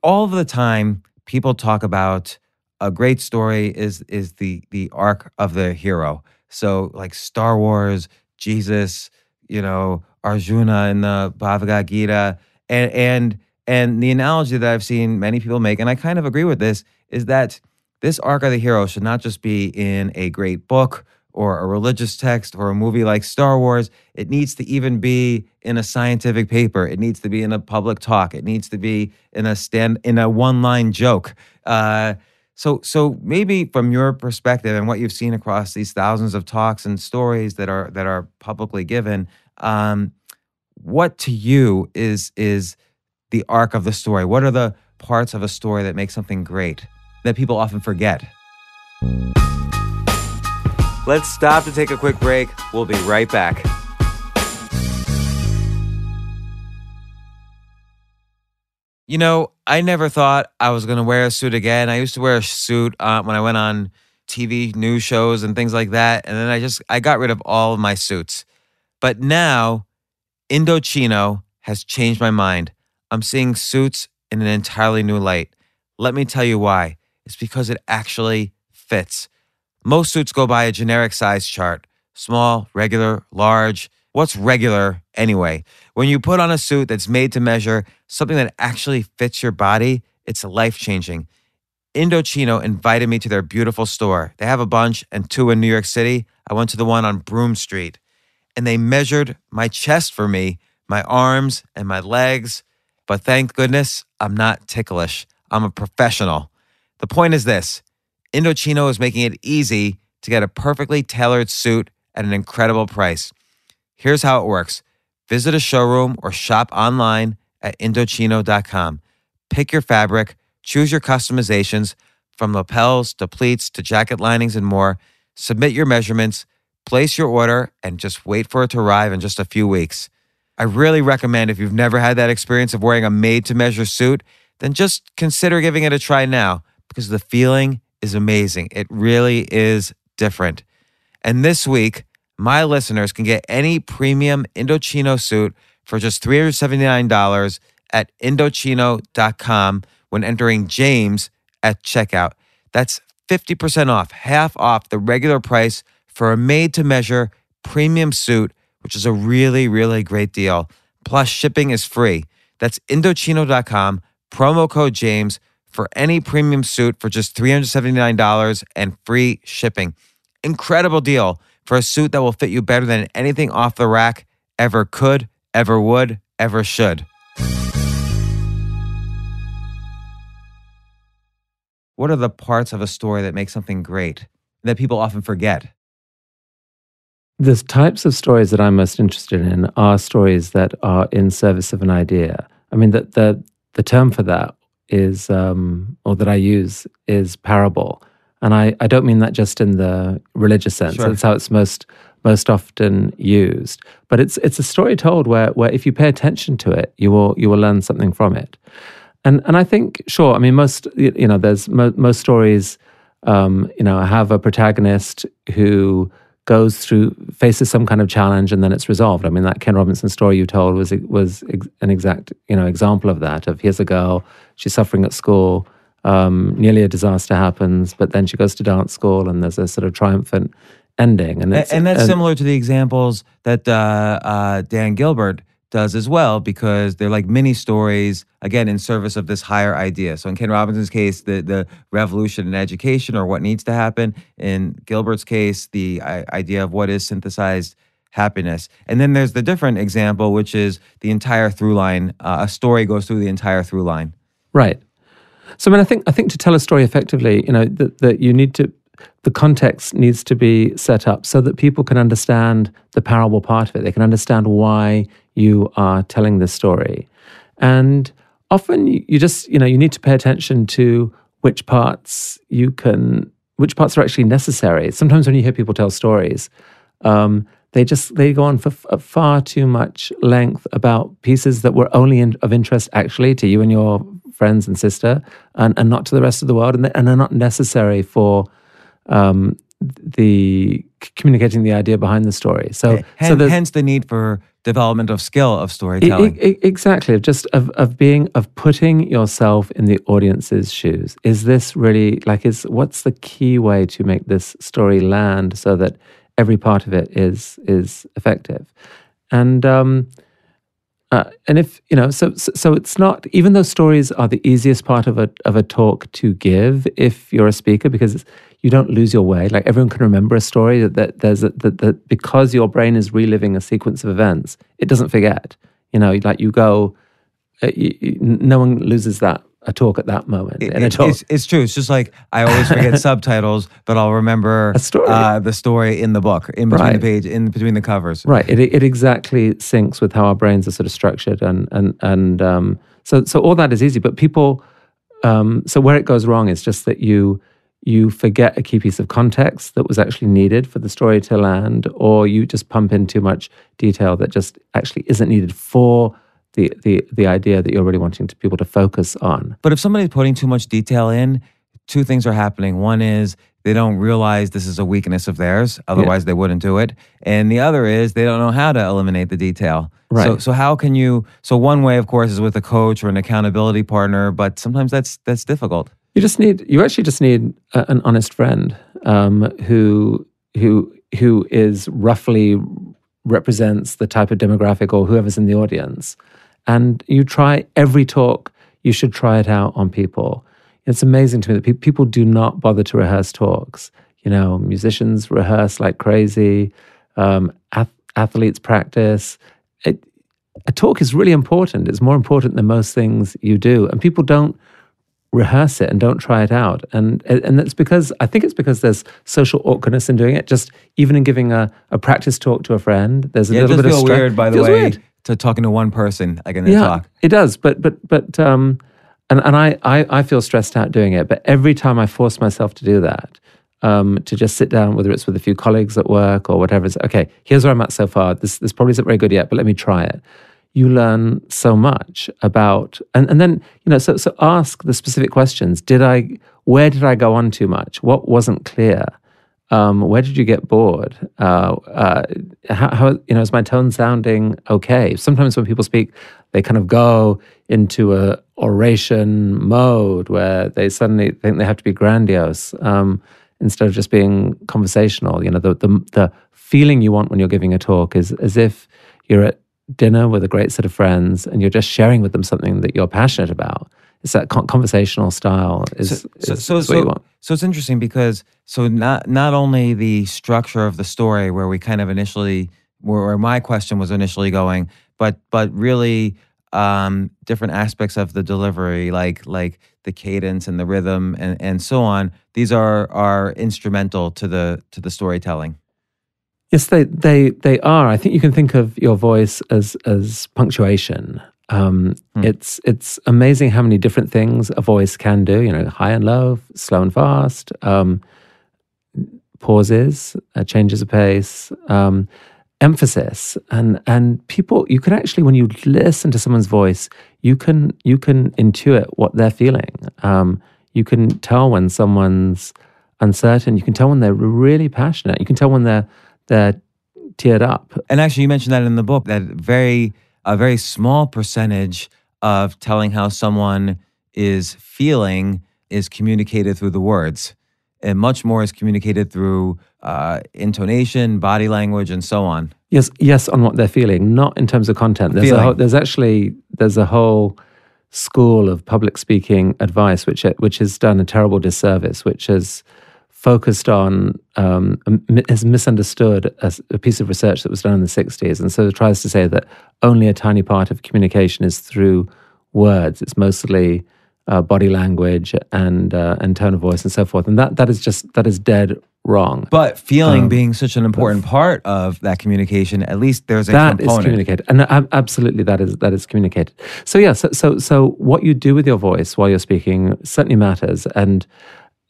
all of the time people talk about a great story is is the the arc of the hero. So like Star Wars, Jesus, you know, Arjuna in the Bhagavad Gita, and and and the analogy that I've seen many people make, and I kind of agree with this, is that this arc of the hero should not just be in a great book or a religious text or a movie like Star Wars. It needs to even be in a scientific paper. It needs to be in a public talk. It needs to be in a stand in a one line joke. Uh, so, so maybe from your perspective and what you've seen across these thousands of talks and stories that are that are publicly given, um, what to you is is the arc of the story? What are the parts of a story that make something great that people often forget? Let's stop to take a quick break. We'll be right back. You know, I never thought I was going to wear a suit again. I used to wear a suit uh, when I went on TV news shows and things like that. And then I just, I got rid of all of my suits. But now, Indochino has changed my mind. I'm seeing suits in an entirely new light. Let me tell you why. It's because it actually fits. Most suits go by a generic size chart small, regular, large. What's regular anyway? When you put on a suit that's made to measure, something that actually fits your body, it's life changing. Indochino invited me to their beautiful store. They have a bunch and two in New York City. I went to the one on Broome Street and they measured my chest for me, my arms and my legs. But thank goodness I'm not ticklish. I'm a professional. The point is this Indochino is making it easy to get a perfectly tailored suit at an incredible price. Here's how it works visit a showroom or shop online at Indochino.com. Pick your fabric, choose your customizations from lapels to pleats to jacket linings and more. Submit your measurements, place your order, and just wait for it to arrive in just a few weeks. I really recommend if you've never had that experience of wearing a made to measure suit, then just consider giving it a try now because the feeling is amazing. It really is different. And this week, my listeners can get any premium Indochino suit for just $379 at Indochino.com when entering James at checkout. That's 50% off, half off the regular price for a made to measure premium suit, which is a really, really great deal. Plus, shipping is free. That's Indochino.com, promo code James for any premium suit for just $379 and free shipping. Incredible deal for a suit that will fit you better than anything off the rack ever could, ever would, ever should. What are the parts of a story that make something great that people often forget? The types of stories that I'm most interested in are stories that are in service of an idea. I mean, the the, the term for that is, um, or that I use, is parable. And I, I don't mean that just in the religious sense. Sure. That's how it's most most often used. But it's it's a story told where where if you pay attention to it, you will you will learn something from it. And and I think sure. I mean most you know there's mo- most stories um, you know have a protagonist who goes through faces some kind of challenge and then it's resolved. I mean that Ken Robinson story you told was was an exact you know example of that. Of here's a girl she's suffering at school. Um, nearly a disaster happens, but then she goes to dance school and there's a sort of triumphant ending. And, and, and that's and, similar to the examples that uh, uh, Dan Gilbert does as well, because they're like mini stories, again, in service of this higher idea. So in Ken Robinson's case, the, the revolution in education or what needs to happen. In Gilbert's case, the idea of what is synthesized happiness. And then there's the different example, which is the entire through line. Uh, a story goes through the entire through line. Right. So I mean, I think I think to tell a story effectively, you know, that, that you need to the context needs to be set up so that people can understand the parable part of it. They can understand why you are telling this story, and often you just you know you need to pay attention to which parts you can which parts are actually necessary. Sometimes when you hear people tell stories. Um, they just they go on for f- far too much length about pieces that were only in, of interest actually to you and your friends and sister, and, and not to the rest of the world, and, and are not necessary for um, the communicating the idea behind the story. So, hence, so the, hence the need for development of skill of storytelling. exactly, of just of of being of putting yourself in the audience's shoes. Is this really like is what's the key way to make this story land so that every part of it is is effective? And um, Uh, and if you know, so, so it's not even though stories are the easiest part of a of a talk to give if you're a speaker because you don't lose your way. Like everyone can remember a story that, that there's a, that that because your brain is reliving a sequence of events, it doesn't forget. You know, like you go, uh, you, no one loses that a talk at that moment It- in a it- talk. it's, it's true. It's just like I always forget [LAUGHS] subtitles, but I'll remember story. Uh, the story in the book, in between the page, in between the covers. Right. It it exactly syncs with how our brains are sort of structured, and and and um, so so all that is easy. But people, um, so where it goes wrong is just that you you forget a key piece of context that was actually needed for the story to land, or you just pump in too much detail that just actually isn't needed for the the the idea that you're really wanting to people to focus on. But if somebody's putting too much detail in, two things are happening. One is they don't realize this is a weakness of theirs, otherwise they wouldn't do it. And the other is they don't know how to eliminate the detail. So, Right. so how can you? So one way, of course, is with a coach or an accountability partner, but sometimes that's that's difficult. You just need you actually just need a, an honest friend um, who who who is roughly represents the type of demographic or whoever's in the audience, and you try every talk. You should try it out on people. It's amazing to me that pe- people do not bother to rehearse talks. You know, musicians rehearse like crazy. Um, ath- athletes practice. It, a talk is really important. It's more important than most things you do, and people don't rehearse it and don't try it out. And and it's because I think it's because there's social awkwardness in doing it. Just even in giving a, a practice talk to a friend, there's a Yeah, little bit of feel stre- weird, by the way, weird. To talking to one person like in a Yeah, talk. it does. But but but um, and and I, I I feel stressed out doing it. But every time I force myself to do that. Um, to just sit down, whether it's with a few colleagues at work or whatever, it's okay. Here's where I'm at so far. This this probably isn't very good yet, but let me try it. You learn so much about, and and then you know, so so ask the specific questions. Did I? Where did I go on too much? What wasn't clear? Um, where did you get bored? Uh, uh, how, how you know is my tone sounding okay? Sometimes when people speak, they kind of go into a oration mode where they suddenly think they have to be grandiose um, instead of just being conversational. You know, the, the the feeling you want when you're giving a talk is as if you're at dinner with a great set of friends and you're just sharing with them something that you're passionate about. It's that con- conversational style is, so, so, is, so, is what you so, want. so it's interesting because so not not only the structure of the story where we kind of initially where, where my question was initially going, but but really um, different aspects of the delivery, like like the cadence and the rhythm and, and so on. These are are instrumental to the to the storytelling. Yes, they they they are. I think you can think of your voice as as punctuation. Um, It's it's amazing how many different things a voice can do. You know, high and low, slow and fast, um, pauses, uh, changes of pace, um, emphasis, and and people. You can actually, when you listen to someone's voice, you can you can intuit what they're feeling. Um, you can tell when someone's uncertain. You can tell when they're really passionate. You can tell when they're they're teared up. And actually, you mentioned that in the book that very a very small percentage of telling how someone is feeling is communicated through the words, and much more is communicated through uh, intonation, body language, and so on. Yes, yes, on what they're feeling, not in terms of content. There's a whole, there's actually there's a whole school of public speaking advice which which has done a terrible disservice, which has focused on um, has misunderstood a piece of research that was done in the 60s, and so it tries to say that only a tiny part of communication is through words. It's mostly uh, body language and uh, and tone of voice and so forth, and that that is just that is dead wrong. But feeling Um, being such an important part of that communication, at least there's a That is component. communicated, and ab- absolutely that is that is communicated. So yeah, so so so what you do with your voice while you're speaking certainly matters, and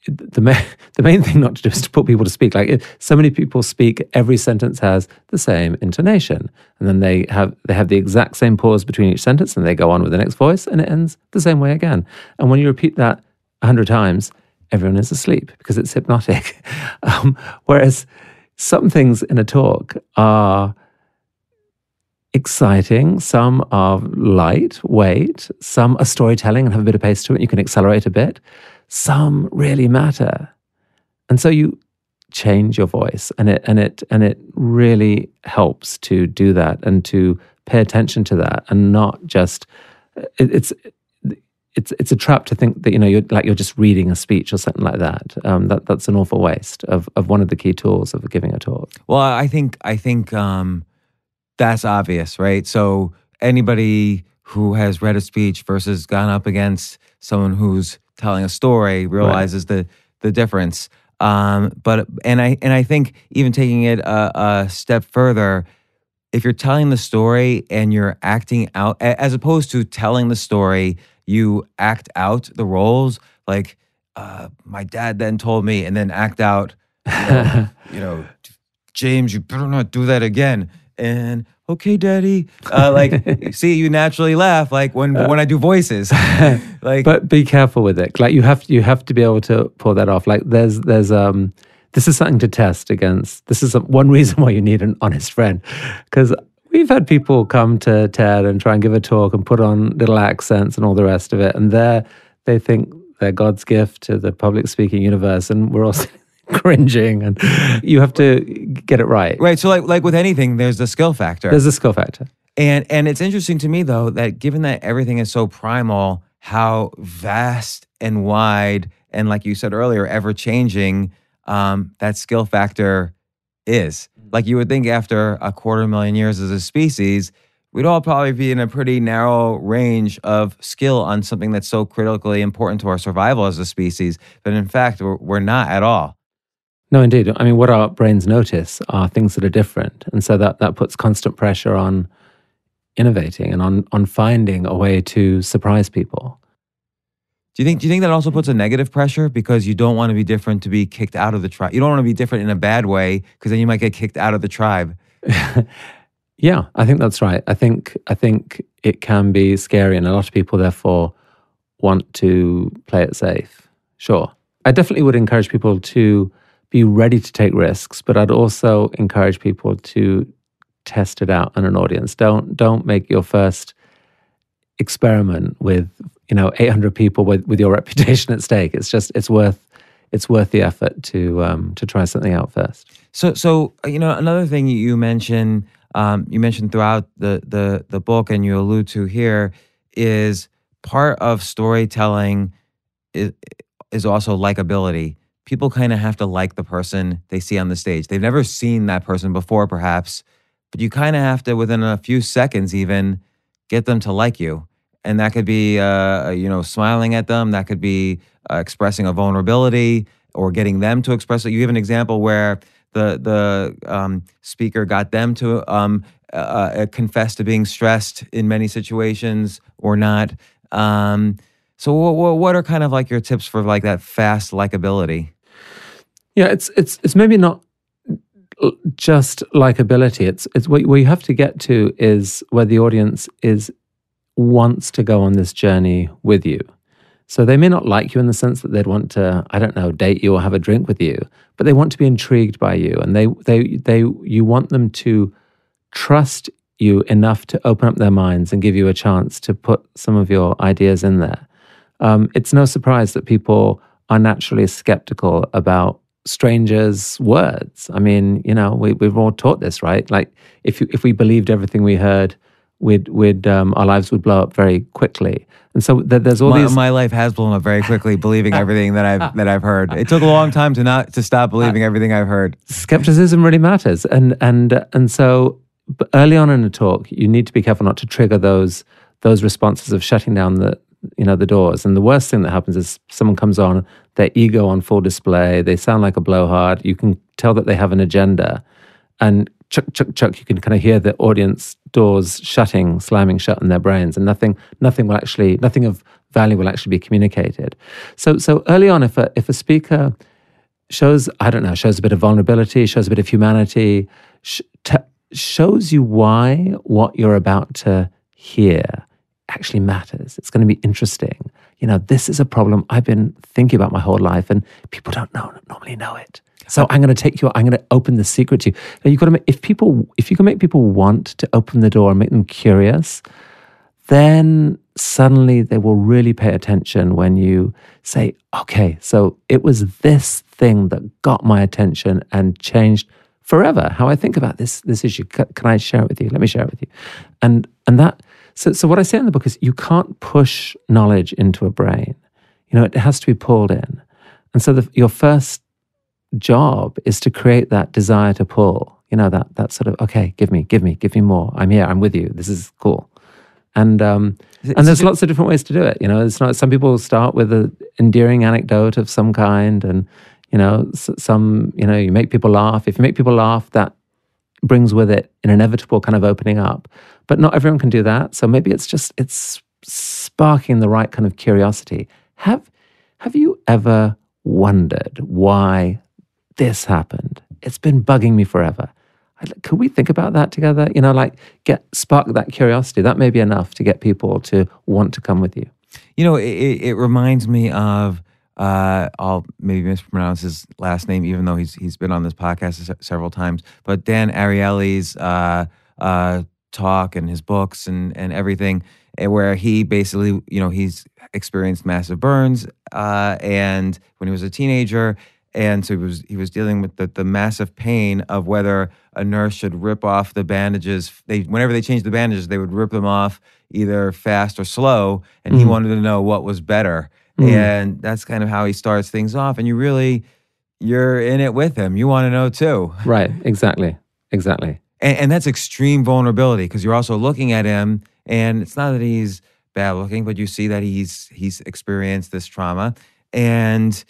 the main [LAUGHS] the main thing not to do is to put people to speak. Like so many people speak, every sentence has the same intonation, and then they have they have the exact same pause between each sentence, and they go on with the next voice, and it ends the same way again. And when you repeat that a hundred times, everyone is asleep because it's hypnotic. [LAUGHS] Um, whereas some things in a talk are exciting, some are lightweight, some are storytelling and have a bit of pace to it. You can accelerate a bit. Some really matter. And so you change your voice and it and it and it really helps to do that and to pay attention to that and not just it, it's it's it's a trap to think that you know you're like you're just reading a speech or something like that. Um, that that's an awful waste of of one of the key tools of giving a talk. Well, I think I think um, that's obvious, right? So anybody who has read a speech versus gone up against someone who's telling a story realizes the the difference. Um, but and I and I think even taking it a, a step further, if you're telling the story and you're acting out, as opposed to telling the story, you act out the roles. Like uh, my dad then told me, and then act out. You know, [LAUGHS] you know, James, you better not do that again. And okay, daddy. Uh, like, [LAUGHS] see, you naturally laugh like when when I do voices. [LAUGHS] like, but be careful with it. Like you have you have to be able to pull that off. Like there's there's um this is something to test against. This is one reason why you need an honest friend, because we've had people come to TED and try and give a talk and put on little accents and all the rest of it, and they they think they're God's gift to the public speaking universe, and we're all [LAUGHS] [LAUGHS] cringing and you have to get it right. Right so like like with anything there's the skill factor. There's a skill factor. And and it's interesting to me though that given that everything is so primal how vast and wide and like you said earlier ever changing um, that skill factor is. Like you would think after a quarter million years as a species we'd all probably be in a pretty narrow range of skill on something that's so critically important to our survival as a species but in fact we're, we're not at all no, indeed. I mean, what our brains notice are things that are different, and so that that puts constant pressure on innovating and on on finding a way to surprise people. Do you think? Do you think that also puts a negative pressure because you don't want to be different to be kicked out of the tribe? You don't want to be different in a bad way because then you might get kicked out of the tribe. [LAUGHS] yeah, I think that's right. I think I think it can be scary, and a lot of people therefore want to play it safe. Sure, I definitely would encourage people to be ready to take risks, but I'd also encourage people to test it out on an audience. Don't don't make your first experiment with you know 800 people with, with your [LAUGHS] reputation at stake. It's just it's worth it's worth the effort to um, to try something out first. So so you know another thing you mentioned um, you mentioned throughout the the the book and you allude to here is part of storytelling is is also likability people kind of have to like the person they see on the stage. They've never seen that person before, perhaps, but you kind of have to, within a few seconds, even get them to like you. And that could be, uh, you know, smiling at them. That could be uh, expressing a vulnerability or getting them to express it. You give an example where the the um, speaker got them to um, uh, uh confess to being stressed in many situations or not. Um, so, what, what are kind of like your tips for like that fast likability? Yeah, it's it's it's maybe not just likability. It's it's what, what you have to get to is where the audience is wants to go on this journey with you. So they may not like you in the sense that they'd want to, I don't know, date you or have a drink with you, but they want to be intrigued by you, and they they they you want them to trust you enough to open up their minds and give you a chance to put some of your ideas in there. Um, it's no surprise that people are naturally skeptical about strangers' words. I mean, you know, we, we've all taught this, right? Like, if you, if we believed everything we heard, we'd, we'd um, our lives would blow up very quickly. And so th- there's all my, these. My life has blown up very quickly, believing [LAUGHS] everything that I've that I've heard. It took a long time to not to stop believing everything I've heard. Skepticism really matters, and and and so early on in a talk, you need to be careful not to trigger those those responses of shutting down the you know the doors. And the worst thing that happens is someone comes on their ego on full display they sound like a blowhard you can tell that they have an agenda and chuck chuck chuck you can kind of hear the audience doors shutting slamming shut in their brains and nothing nothing will actually nothing of value will actually be communicated. So so early on if a if a speaker shows i don't know shows a bit of vulnerability shows a bit of humanity sh- t- shows you why what you're about to hear actually matters. It's going to be interesting. You know, this is a problem I've been thinking about my whole life, and people don't know normally know it. So I'm going to take you. I'm going to open the secret to you. Now you've got to make, if people if you can make people want to open the door and make them curious, then suddenly they will really pay attention when you say, "Okay, so it was this thing that got my attention and changed forever how I think about this this issue. Can I share it with you? Let me share it with you. And and that so so what I say in the book is you can't push knowledge into a brain. You know, it has to be pulled in. And so the, your first job is to create that desire to pull. You know, that that sort of okay, give me, give me, give me more. I'm here. I'm with you. This is cool. And um, and there's lots of different ways to do it. You know, it's not. Some people start with an endearing anecdote of some kind, and you know, some you know, you make people laugh. If you make people laugh, that brings with it an inevitable kind of opening up. But not everyone can do that. So maybe it's just it's sparking the right kind of curiosity. Have have you ever wondered why this happened? It's been bugging me forever could we think about that together? You know, like get spark that curiosity. That may be enough to get people to want to come with you. You know, it, it reminds me of uh, I'll maybe mispronounce his last name, even though he's he's been on this podcast several times. But Dan Ariely's uh, uh, talk and his books and and everything, eh, where he basically, you know, he's experienced massive burns, uh, and when he was a teenager, and so he was he was dealing with the, the massive pain of whether a nurse should rip off the bandages. They whenever they changed the bandages, they would rip them off either fast or slow, and mm. he wanted to know what was better. Mm. And that's kind of how he starts things off. And you really you're in it with him. You want to know too. Right. Exactly. Exactly. And, and that's extreme vulnerability because you're also looking at him, and it's not that he's bad looking, but you see that he's he's experienced this trauma and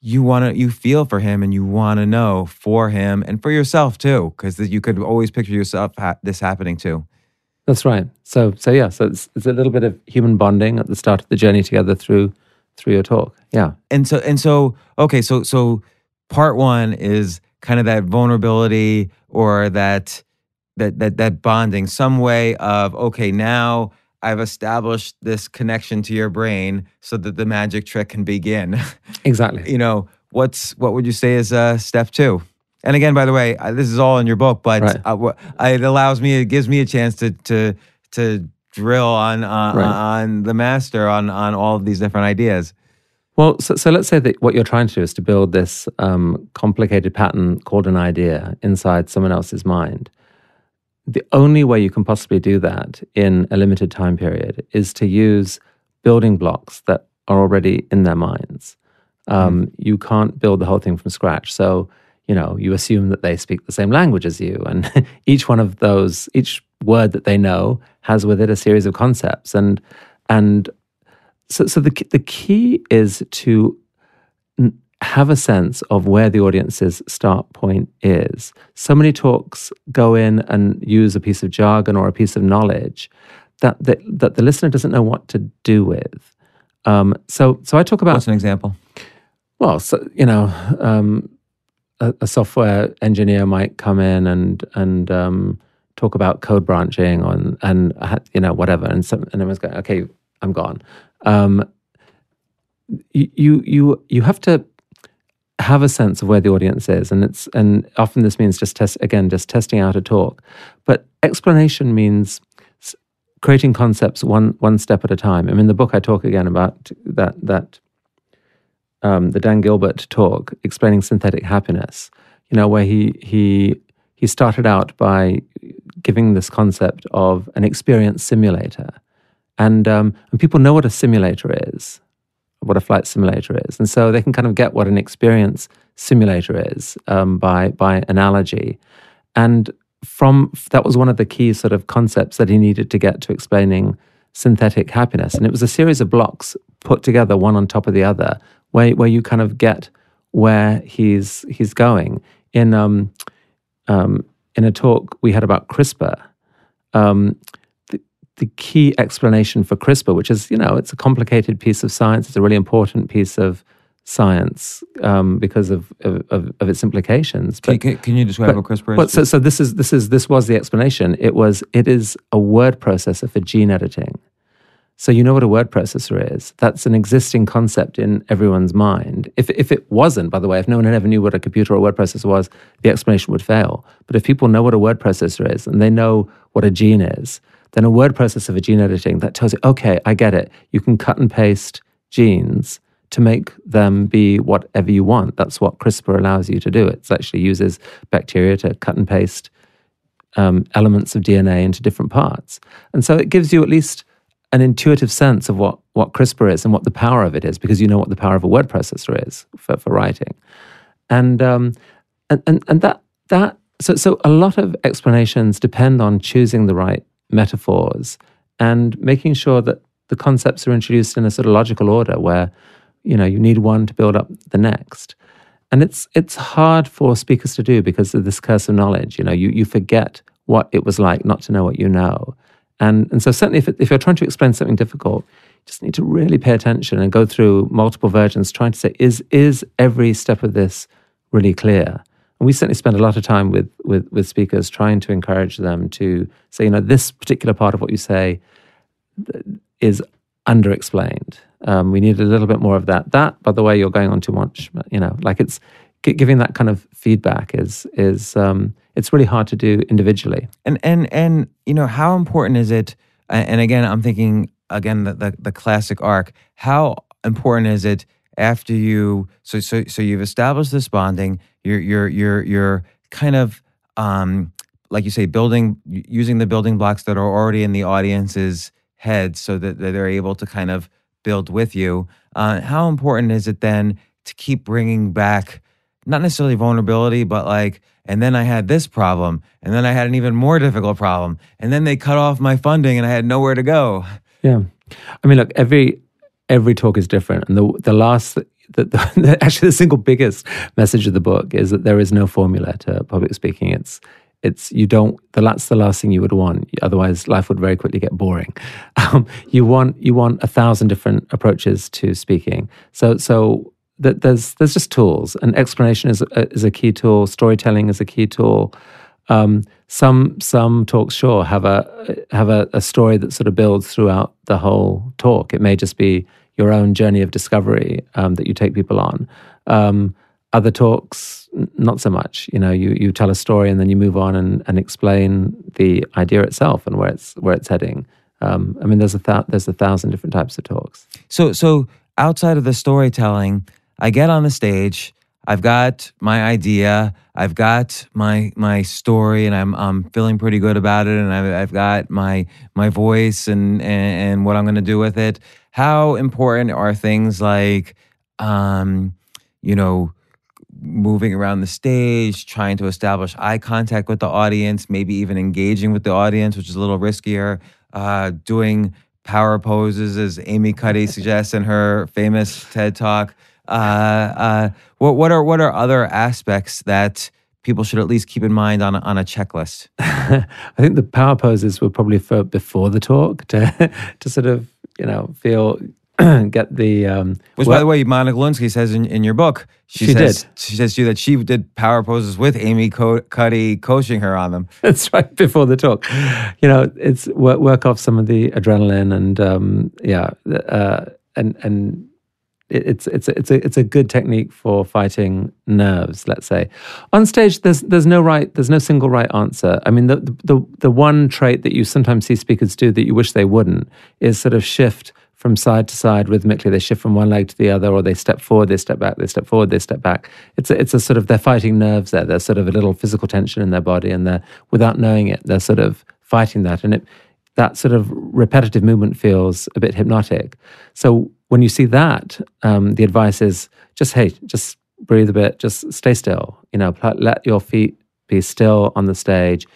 you want to you feel for him and you want to know for him and for yourself too because you could always picture yourself ha- this happening too that's right so so yeah so it's, it's a little bit of human bonding at the start of the journey together through through your talk yeah and so and so okay so so part one is kind of that vulnerability or that that that that bonding some way of okay now I've established this connection to your brain so that the magic trick can begin. [LAUGHS] Exactly. you know, what's what would you say is uh, step two? And again, by the way, I, this is all in your book, but right. uh, it allows me, it gives me a chance to to to drill on uh, right. on the master on on all of these different ideas. Well, so, so let's say that what you're trying to do is to build this um, complicated pattern called an idea inside someone else's mind the only way you can possibly do that in a limited time period is to use building blocks that are already in their minds. Um, mm. You can't build the whole thing from scratch. So, you know, you assume that they speak the same language as you, and [LAUGHS] each one of those, each word that they know has with it a series of concepts, and and so so the the key is to have a sense of where the audience's start point is. So many talks go in and use a piece of jargon or a piece of knowledge that that, that the listener doesn't know what to do with. Um, so so I talk about what's an example. Well, so, you know, um, a, a, software engineer might come in and and um, talk about code branching on and you know whatever, and some, and everyone's going, okay, I'm gone. Um, you you you have to have a sense of where the audience is. And it's and often this means just test again just testing out a talk. But explanation means creating concepts one one step at a time. I mean the book i talk again about that that um, the dan gilbert talk explaining synthetic happiness you know where he he he started out by giving this concept of an experience simulator and um, and people know what a simulator is what a flight simulator is. And so they can kind of get what an experience simulator is um, by, by analogy. And from that was one of the key sort of concepts that he needed to get to explaining synthetic happiness. And it was a series of blocks put together one on top of the other, where, where you kind of get where he's he's going. In um, um, in a talk we had about CRISPR, um, the key explanation for CRISPR, which is, you know, it's a complicated piece of science. It's a really important piece of science um, because of, of, of, its implications. But, can, can, you describe but, what CRISPR is? Well, so, so this is this is this was the explanation. It was it is a word processor for gene editing. So you know what a word processor is. That's an existing concept in everyone's mind. If if it wasn't, by the way, if no one ever knew what a computer or a word processor was, the explanation would fail. But if people know what a word processor is and they know what a gene is, then a word processor for gene editing that tells you, okay, I get it. You can cut and paste genes to make them be whatever you want. That's what CRISPR allows you to do. It actually uses bacteria to cut and paste um, elements of DNA into different parts. And so it gives you at least an intuitive sense of what, what CRISPR is and what the power of it is, because you know what the power of a word processor is for, for writing. And, um, and, and, and that, that so, so a lot of explanations depend on choosing the right metaphors and making sure that the concepts are introduced in a sort of logical order where you know you need one to build up the next. And it's it's hard for speakers to do because of this curse of knowledge. You know you, you forget what it was like not to know what you know and and so certainly if, if you're trying to explain something difficult you just need to really pay attention and go through multiple versions trying to say is is every step of this really clear and we certainly spend a lot of time with, with, with speakers trying to encourage them to say, you know, this particular part of what you say is underexplained. Um, we need a little bit more of that. That, by the way, you're going on too much. You know, like it's giving that kind of feedback is is um, it's really hard to do individually. And and and you know, how important is it? And again, I'm thinking again the the, the classic arc. How important is it after you? So so so you've established this bonding you're you're you're you're kind of um, like you say building using the building blocks that are already in the audience's head so that, that they're able to kind of build with you uh, how important is it then to keep bringing back not necessarily vulnerability but like and then i had this problem and then i had an even more difficult problem and then they cut off my funding and i had nowhere to go yeah i mean look every every talk is different and the the last the, the, actually the single biggest message of the book is that there is no formula to public speaking. It's it's you don't that's the last thing you would want. Otherwise, life would very quickly get boring. [LAUGHS] Um, you want you want a thousand different approaches to speaking. So so that there's there's just tools, and explanation is a, is a key tool. Storytelling is a key tool. Um, some some talks sure have a have a, a story that sort of builds throughout the whole talk. It may just be your own journey of discovery um, that you take people on. Um, other talks, not so much. You know, you you tell a story and then you move on and, and explain the idea itself and where it's where it's heading. Um, I mean, there's a th- there's a thousand different types of talks. So so outside of the storytelling, I get on the stage. I've got my idea. I've got my my story, and I'm I'm feeling pretty good about it. And I've, I've got my my voice and, and, and what I'm going to do with it how important are things like, um, you know, moving around the stage, trying to establish eye contact with the audience, maybe even engaging with the audience, which is a little riskier, uh, doing power poses, as Amy Cuddy [LAUGHS] suggests in her famous TED talk. Uh, uh, what, what are what are other aspects that people should at least keep in mind on a, on a checklist? [LAUGHS] I think the power poses were probably for before the talk to [LAUGHS] to sort of you know, feel [CLEARS THROAT] get the um, which by the way monica lewinsky says in, in your book she, she says did. she says to you that she did power poses with amy Co- cuddy coaching her on them [LAUGHS] that's right before the talk you know it's work, work off some of the adrenaline and um, yeah uh, and and it's it's it's a it's a good technique for fighting nerves. Let's say on stage, there's there's no right there's no single right answer. I mean, the the the one trait that you sometimes see speakers do that you wish they wouldn't is sort of shift from side to side rhythmically. They shift from one leg to the other, or they step forward, they step back, they step forward, they step back. It's a, it's a sort of they're fighting nerves there. There's sort of a little physical tension in their body, and they're without knowing it, they're sort of fighting that, and it that sort of repetitive movement feels a bit hypnotic. So when you see that, um, the advice is just hey, just breathe a bit, just stay still. You know, let your feet be still on the stage.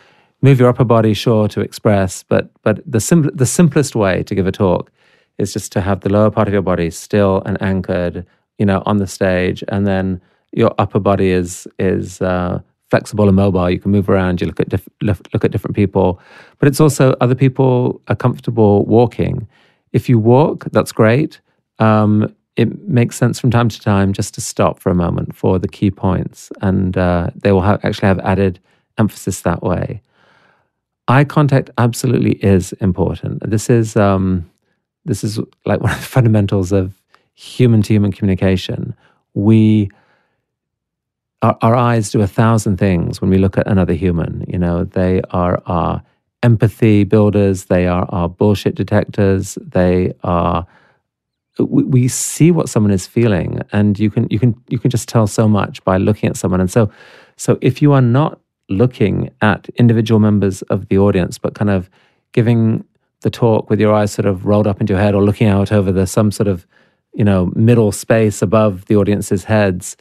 Move your upper body, sure, to express, but but the sim- the simplest way to give a talk is just to have the lower part of your body still and anchored, you know, on the stage, and then your upper body is is uh, flexible and mobile. You can move around. You look at diff- look at different people, but it's also other people are comfortable walking. If you walk, that's great um, it makes sense from time to time just to stop for a moment for the key points, and uh, they will have, actually have added emphasis that way. Eye contact absolutely is important. This is um, this is like [LAUGHS] one of the fundamentals of human to human communication. We our, our eyes do a thousand things when we look at another human. You know, they are our empathy builders. They are our bullshit detectors. They are we, we see what someone is feeling, and you can you can you can just tell so much by looking at someone. And so, so if you are not looking at individual members of the audience, but kind of giving the talk with your eyes sort of rolled up into your head or looking out over the some sort of you know middle space above the audience's heads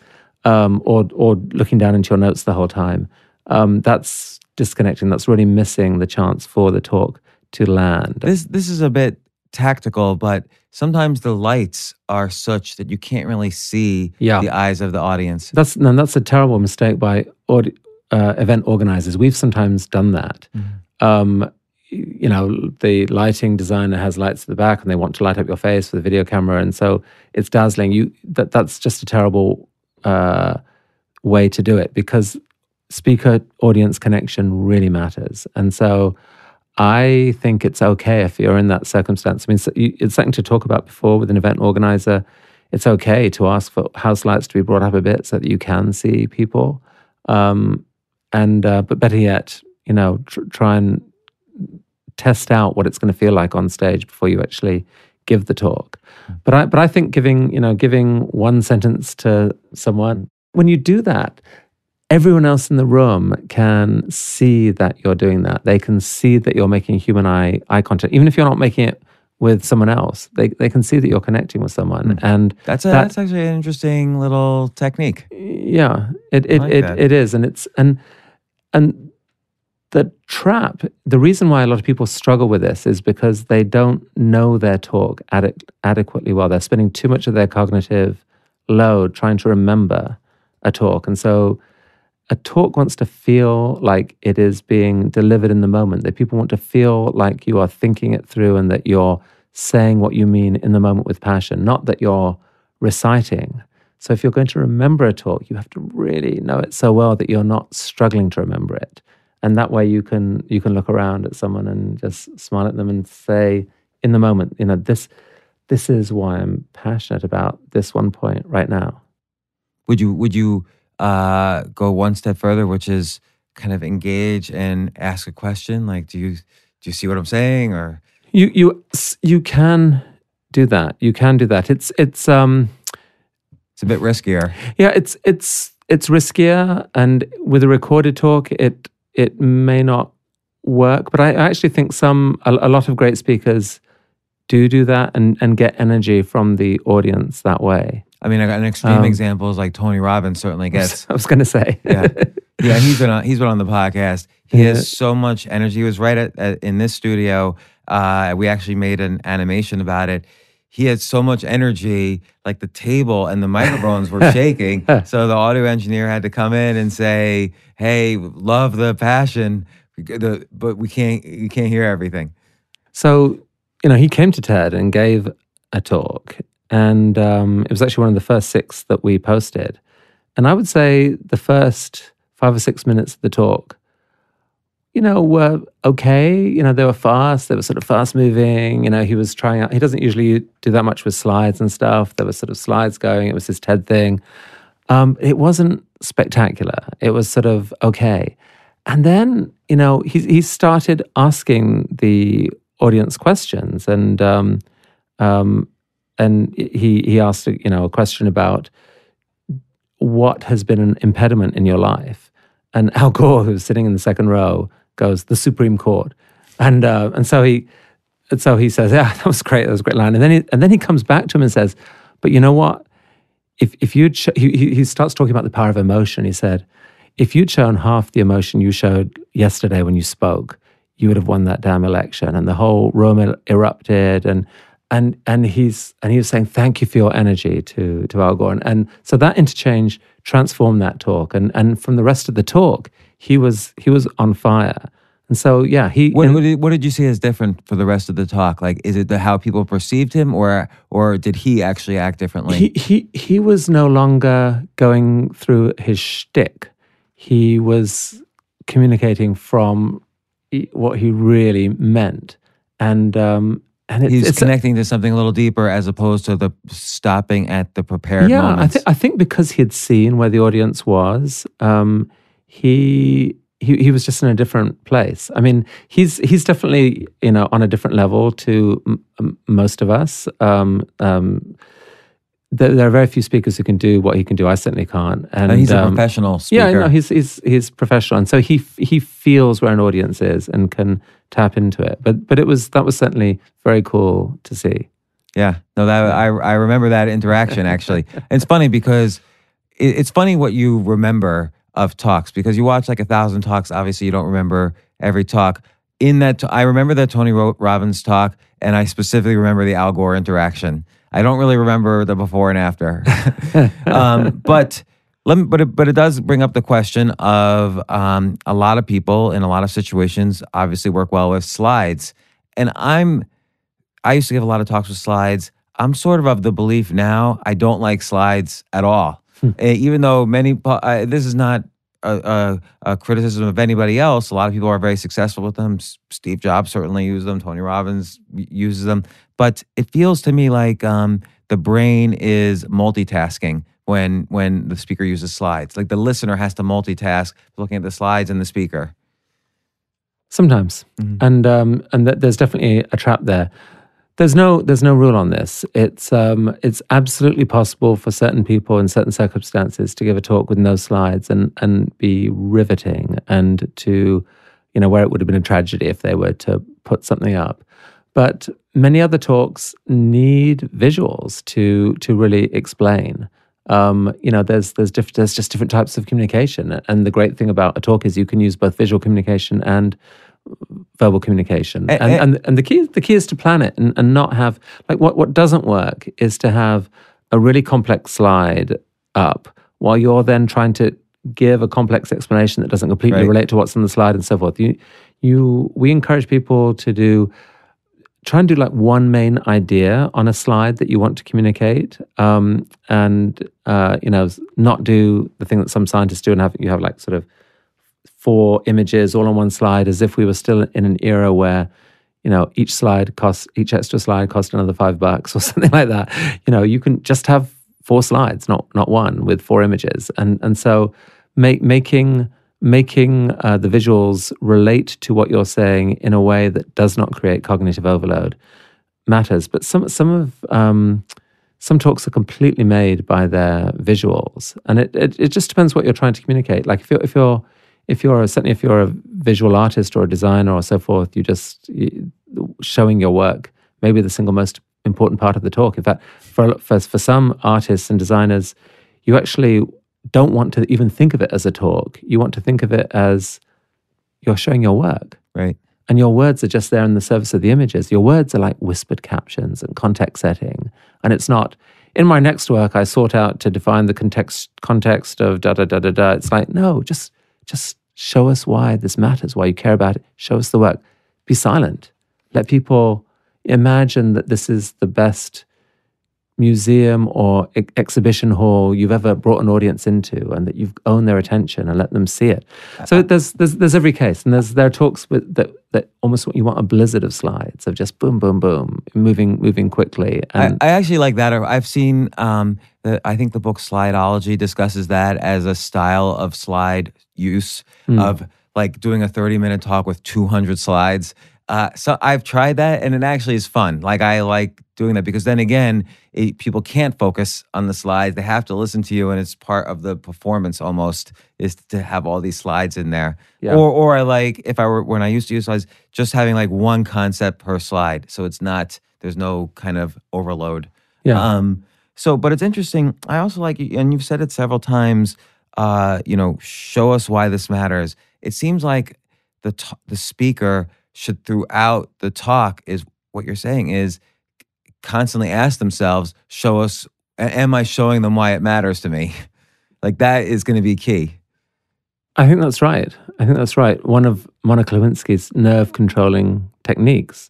um, or or looking down into your notes the whole time um, that's disconnecting that's really missing the chance for the talk to land This this is a bit tactical, but sometimes the lights are such that you can't really see Yeah. the eyes of the audience. that's no, that's a terrible mistake by uh, event organizers we've sometimes done that um, you know, the lighting designer has lights at the back and they want to light up your face with a video camera. And so it's dazzling. You that that's just a terrible uh, way to do it because speaker audience connection really matters. And so I think it's okay if you're in that circumstance. I mean, it's something to talk about before with an event organizer. It's okay to ask for house lights to be brought up a bit so that you can see people. Um, and uh, but better yet, you know, tr- try and test out what it's going to feel like on stage before you actually give the talk. But I but I think giving, you know, giving one sentence to someone when you do that, everyone else in the room can see that you're doing that. They can see that you're making human eye eye contact even if you're not making it with someone else. They they can see that you're connecting with someone hmm. and That's a, that- that's actually an interesting little technique. yeah it it, like it, that. it is and it's and and the trap the reason why a lot of people struggle with this is because they don't know their talk ade- adequately well they're spending too much of their cognitive load trying to remember a talk and so a talk wants to feel like it is being delivered in the moment that people want to feel like you are thinking it through and that you're saying what you mean in the moment with passion not that you're reciting so if you're going to remember a talk, you have to really know it so well that you're not struggling to remember it. And that way you can you can look around at someone and just smile at them and say in the moment, you know, this this is why I'm passionate about this one point right now. Would you would you uh, go one step further, which is kind of engage and ask a question? Like, do you do you see what I'm saying? Or You you you can do that. You can do that. It's it's um it's a bit riskier. Yeah, it's it's it's riskier, and with a recorded talk, it it may not work. But I I actually think some a, a lot of great speakers do do that and and get energy from the audience that way. I mean, I got an extreme Um, examples like Tony Robbins certainly [LAUGHS] gets. I was going to say, [LAUGHS] Yeah, yeah, he's been on. He's been on the podcast. He Yeah. has so much energy. He was right at, at in this studio. Uh, we actually made an animation about it. He had so much energy, like the table and the microphones were [LAUGHS] shaking. So the audio engineer had to come in and say, "Hey, love the passion, the, but we can't. You can't hear everything." So, you know, he came to TED and gave a talk, and um, it was actually one of the first six that we posted. And I would say the first five or six minutes of the talk, you know, were okay. You know, they were fast, they were sort of fast moving. You know, he was trying out, he doesn't usually do that much with slides and stuff. There were sort of slides going, it was his TED thing. Um, it wasn't spectacular, it was sort of okay. And then, you know, he, he started asking the audience questions and um, um, and he he asked you know a question about what has been an impediment in your life. And [LAUGHS] Al Gore who's sitting in the second row goes the Supreme Court. And uh, and so he and so he says yeah [LAUGHS] that was great. That was a great line. And then he and then he comes back to him and says but you know what? If if you'd he he he starts talking about the power of emotion. He said if you'd shown half the emotion you showed yesterday when you spoke you would have won that damn election. And the whole room er- erupted and and and he's and he was saying thank you for your energy to to Al Gore and, and so that interchange transformed that talk and and from the rest of the talk he was he was on fire and so yeah he What, and- what, did, you see as different for the rest of the talk? Like, is it the how people perceived him, or or did he actually act differently? he he he was no longer going through his shtick. He was communicating from what he really meant, and um, and it's, He's it's connecting to something a little deeper as opposed to the stopping at the prepared yeah. I moments. think I think because he had seen where the audience was, um, he he he was just in a different place. I mean, he's he's definitely you know on a different level to m- m- most of us. Um, um, there, there, are very few speakers who can do what he can do. I certainly can't. And, and he's a um, professional speaker. Yeah, no, he's he's he's professional, and so he he feels where an audience is and can tap into it. But but it was that was certainly very cool to see. Yeah, no, that I I remember that interaction actually. [LAUGHS] it's funny because it, it's funny what you remember of talks because you watch like a thousand talks. Obviously, you don't remember every talk. In that, I remember that Tony Robbins talk, and I specifically remember the Al Gore interaction. I don't really remember the before and after, [LAUGHS] um, but me, but it, but it does bring up the question of um, a lot of people in a lot of situations obviously work well with slides, and I'm I used to give a lot of talks with slides. I'm sort of of the belief now I don't like slides at all. Hmm. Uh, even though many, uh, this is not a, a, a, criticism of anybody else. A lot of people are very successful with them. Steve Jobs certainly uses them. Tony Robbins uses them. But it feels to me like um, the brain is multitasking when when the speaker uses slides. Like the listener has to multitask, looking at the slides and the speaker. Sometimes, mm-hmm. and um, and th- there's definitely a trap there. There's no there's no rule on this. It's um, it's absolutely possible for certain people in certain circumstances to give a talk with no slides and and be riveting and to you know where it would have been a tragedy if they were to put something up. But many other talks need visuals to to really explain. Um, you know, there's there's diff- there's just different types of communication, and the great thing about a talk is you can use both visual communication and verbal communication. And, and, and, and, the key the key is to plan it and, and not have like what, what doesn't work is to have a really complex slide up while you're then trying to give a complex explanation that doesn't completely right. relate to what's on the slide and so forth. You you we encourage people to do try and do like one main idea on a slide that you want to communicate um, and uh, you know not do the thing that some scientists do and have you have like sort of four images all on one slide as if we were still in an era where you know each slide costs each extra slide costs another five bucks [LAUGHS] or something like that. You know you can just have four slides not not one with four images. And and so make, making making uh, the visuals relate to what you're saying in a way that does not create cognitive overload matters. But some some of um, some talks are completely made by their visuals. And it, it, it just depends what you're trying to communicate. Like if you're if you're if you're certainly if you're a visual artist or a designer or so forth, you just showing your work maybe the single most important part of the talk. In fact, for, for for some artists and designers, you actually don't want to even think of it as a talk. You want to think of it as you're showing your work, right? And your words are just there in the service of the images. Your words are like whispered captions and context setting, and it's not. In my next work, I sought out to define the context context of da da da da da. It's like no, just just Show us why this matters, why you care about it. Show us the work. Be silent. Let people imagine that this is the best museum or e- exhibition hall you've ever brought an audience into and that you've owned their attention and let them see it. So there's there's, there's every case and there's there are talks with that that almost you want a blizzard of slides of just boom boom boom moving moving quickly. And I, I actually like that. I've seen um, the, I think the book Slideology discusses that as a style of slide use mm. of like doing a 30 minute talk with 200 slides. Uh, so I've tried that and it actually is fun. Like I like doing that because then again, it, people can't focus on the slides. They have to listen to you and it's part of the performance almost is to have all these slides in there. Yeah. Or, or I like, if I were, when I used to use slides, just having like one concept per slide. So it's not, there's no kind of overload. Yeah. Um, so, but it's interesting. I also like, and you've said it several times, uh, you know, show us why this matters. It seems like the t- the speaker should throughout the talk is what you're saying is constantly ask themselves, show us, am I showing them why it matters to me? [LAUGHS] like that is going to be key. I think that's right. I think that's right. One of Monica Lewinsky's nerve controlling techniques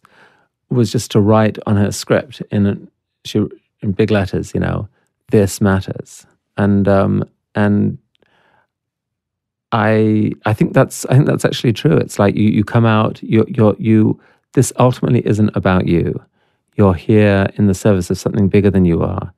was just to write on her script in a, she in big letters, you know, this matters, and um, and I I think that's I think that's actually true. It's like you you come out you you you this ultimately isn't about you. You're here in the service of something bigger than you are,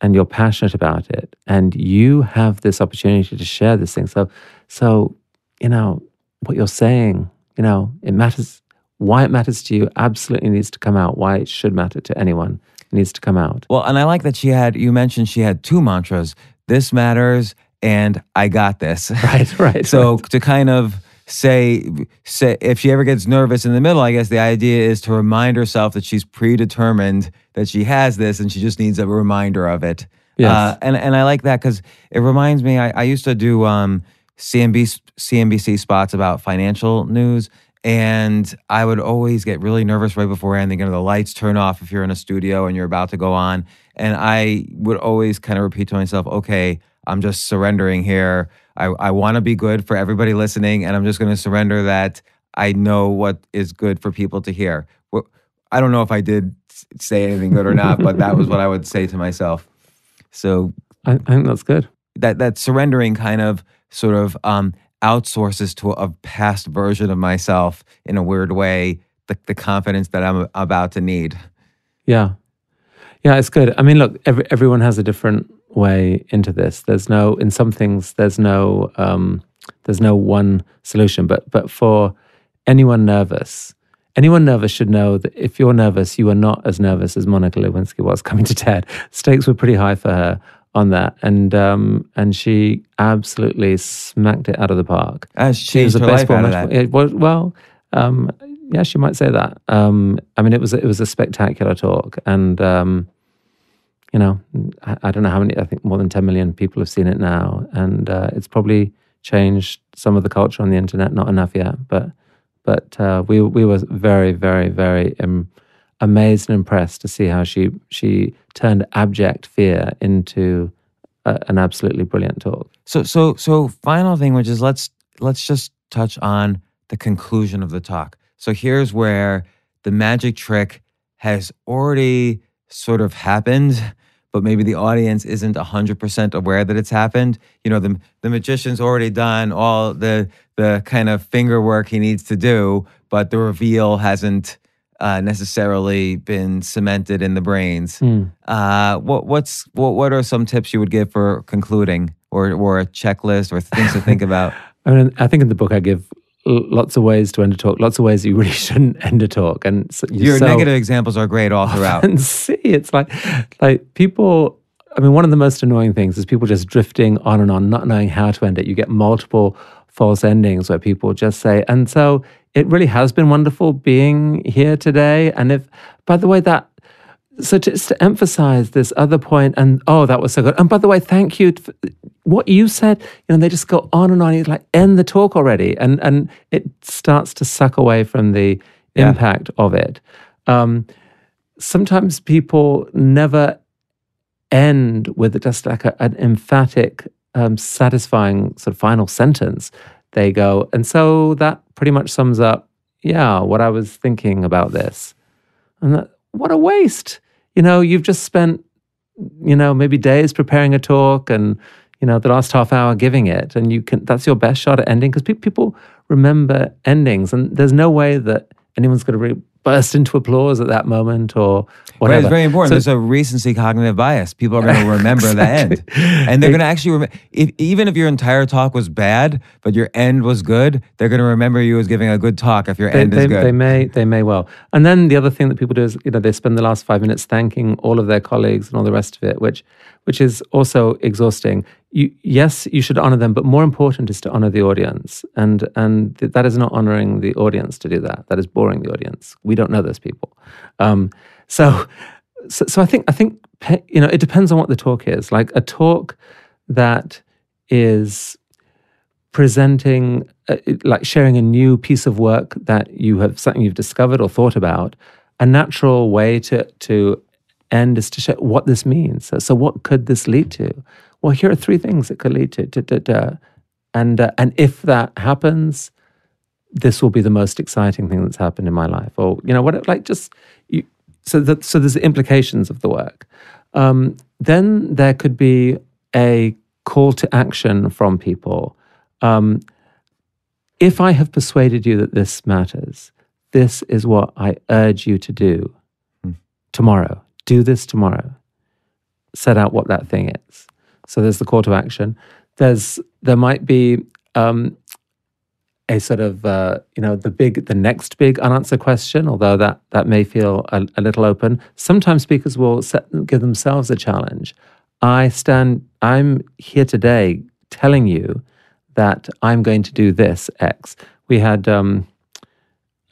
and you're passionate about it, and you have this opportunity to share this thing. So so you know what you're saying, you know, it matters. Why it matters to you absolutely needs to come out. Why it should matter to anyone needs to come out. Well, and I like that she had, you mentioned she had two mantras this matters and I got this. [LAUGHS] Right, right. so right. to kind of say, say, if she ever gets nervous in the middle, I guess the idea is to remind herself that she's predetermined that she has this and she just needs a reminder of it. Yes. Uh, and, and I like that because it reminds me, I, I used to do um, CNBC, CNBC spots about financial news. And I would always get really nervous right before ending. You know, the lights turn off if you're in a studio and you're about to go on. And I would always kind of repeat to myself, okay, I'm just surrendering here. I, I want to be good for everybody listening, and I'm just going to surrender that I know what is good for people to hear. I don't know if I did say anything good or not, but that was what I would say to myself. So I, I think that's good. That that surrendering kind of sort of um, outsources to a past version of myself in a weird way the, the confidence that I'm about to need. Yeah. Yeah, it's good. I mean, look, every, everyone has a different way into this. There's no, in some things, there's no, um, there's no one solution. But but for anyone nervous, anyone nervous should know that if you're nervous, you are not as nervous as Monica Lewinsky was [LAUGHS] coming to TED. Stakes were pretty high for her on that, and um, and she absolutely smacked it out of the park. As she changed her life out of that. It well, um, yeah, she might say that. Um, I mean, it was it was a spectacular talk, and um, you know, I, I, don't know how many. I think more than ten million people have seen it now, and uh, it's probably changed some of the culture on the internet. Not enough yet, but but uh, we we were very very very amazed and impressed to see how she she turned abject fear into a, an absolutely brilliant talk. So so so final thing, which is let's let's just touch on the conclusion of the talk. So here's where the magic trick has already sort of happened, but maybe the audience isn't 100% aware that it's happened. You know, the, the magician's already done all the, the kind of finger work he needs to do, but the reveal hasn't uh, necessarily been cemented in the brains. Mm. Uh, what what's what what are some tips you would give for concluding, or or a checklist, or things to think [LAUGHS] about? I mean, I think in the book I give lots of ways to end a talk, lots of ways you really [LAUGHS] shouldn't end a talk. And so your negative examples are great all throughout. [LAUGHS] And see, it's like like people. I mean, one of the most annoying things is people just drifting on and on, not knowing how to end it. You get multiple false endings where people just say, and so it really has been wonderful being here today. And if, by the way, that so just to emphasize this other point, and oh, that was so good. And by the way, thank you. For, what you said, you know, they just go on and on. It's like end the talk already, and and it starts to suck away from the yeah. impact of it. Um, sometimes people never end with just like a, an emphatic, um, satisfying sort of final sentence. They go, and so that pretty much sums up, yeah, what I was thinking about this, and that what a waste. You know, you've just spent, you know, maybe days preparing a talk and, you know, the last half hour giving it. And you can, that's your best shot at ending because pe- people remember endings. And there's no way that anyone's going to re- burst into applause at that moment or whatever. Right, it's very important. So, There's a recency cognitive bias. People are going [LAUGHS] to remember exactly. the end, and they're going to actually remember. If, even if your entire talk was bad, but your end was good, they're going to remember you as giving a good talk. If your they, end they, is good, they may they may well. And then the other thing that people do is you know they spend the last five minutes thanking all of their colleagues and all the rest of it, which which is also exhausting. You, yes, you should honor them, but more important is to honor the audience. And and th- that is not honoring the audience to do that. That is boring the audience. We don't know those people. Um, so, so, so I think I think you know it depends on what the talk is. Like a talk that is presenting, uh, like sharing a new piece of work that you have something you've discovered or thought about. A natural way to to end is to show what this means. So, so what could this lead to? Well, here are three things it could lead to. Da, da, da. And uh, and if that happens, this will be the most exciting thing that's happened in my life. Or you know what? Like just you. So that so there's the implications of the work. Um, then there could be a call to action from people. Um, if I have persuaded you that this matters, this is what I urge you to do hmm. tomorrow do this tomorrow. Set out what that thing is. So there's the call to action. There's there might be um, a sort of uh, you know the big the next big unanswered question although that that may feel a, a little open. Sometimes speakers will set, give themselves a challenge. I stand i'm here today telling you that i'm going to do this x. We had um,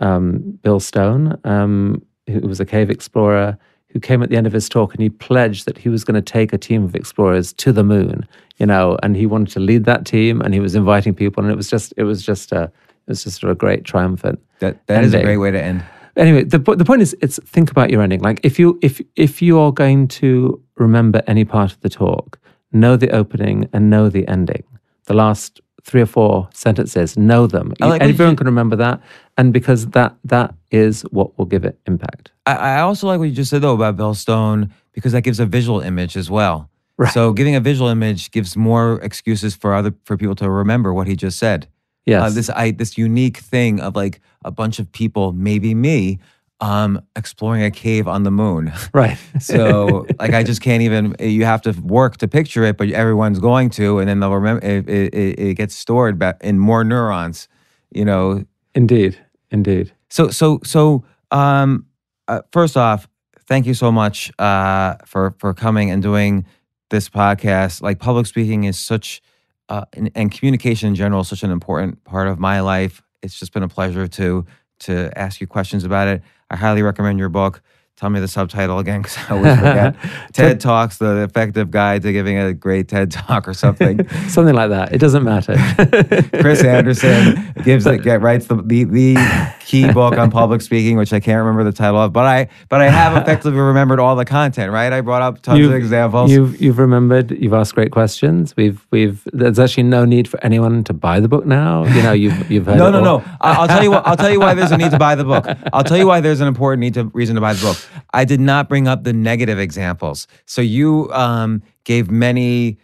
um, bill stone um, who was a cave explorer who came at the end of his talk and he pledged that he was going to take a team of explorers to the moon you know and he wanted to lead that team and he was inviting people and it was just it was just a it was just sort of a great triumphant That that is a great way to end. anyway the, the point is it's think about your ending. Like if you if if you are going to remember any part of the talk know the opening and know the ending. The last three or four sentences know them. Like everyone you- can remember that and because that that is what will give it impact I, I also like what you just said though about Bill Stone because that gives a visual image as well. Right. So giving a visual image gives more excuses for other for people to remember what he just said. yes Uh, this I this unique thing of like a bunch of people, maybe me, um, exploring a cave on the moon. [LAUGHS] right So like I just can't even. You have to work to picture it, but everyone's going to, and then they'll remember. It, it, it it gets stored back in more neurons. You know. indeed indeed So so so. Um. Uh, first off, thank you so much uh, for for coming and doing this podcast. Like public speaking is such, uh, and, and communication in general is such an important part of my life. It's just been a pleasure to to ask you questions about it. I highly recommend your book. Tell me the subtitle again because I always forget. [LAUGHS] TED Talks: The Effective Guide to Giving a Great TED Talk or something. [LAUGHS] something like that it doesn't matter [LAUGHS] Chris Anderson gives it, writes the, the the key book on public speaking, which I can't remember the title of, but I but I have effectively remembered all the content. Right, I brought up tons of examples. You've you've remembered. You've asked great questions. We've we've. There's actually no need for anyone to buy the book now. You know, you've you've heard. no, no, all. no. I'll tell you what. I'll tell you why there's a need to buy the book. I'll tell you why there's an important need to reason to buy the book. I did not bring up the negative examples. So you um, gave many.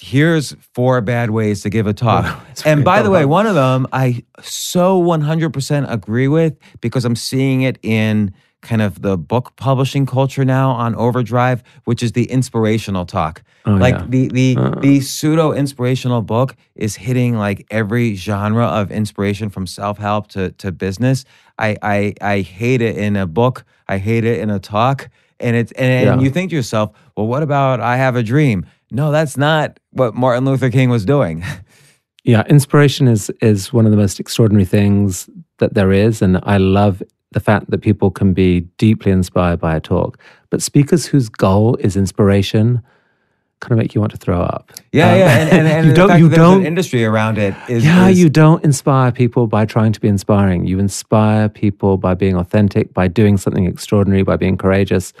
Here's four bad ways to give a talk. and by the way, one of them I so 100% agree with because I'm seeing it in kind of the book publishing culture now on Overdrive, which is the inspirational talk. like yeah. the the the pseudo inspirational book is hitting like every genre of inspiration from self help to to business. I I I hate it in a book. I hate it in a talk. And it's and, and Yeah. you think to yourself, well, what about I have a dream? No, that's not what Martin Luther King was doing. [LAUGHS] Yeah, inspiration is is one of the most extraordinary things that there is, and I love the fact that people can be deeply inspired by a talk. But speakers whose goal is inspiration kind of make you want to throw up. Yeah, Um, yeah, and, and, and [LAUGHS] you don't you don't an industry around it is Yeah, is- you don't inspire people by trying to be inspiring. You inspire people by being authentic, by doing something extraordinary, by being courageous,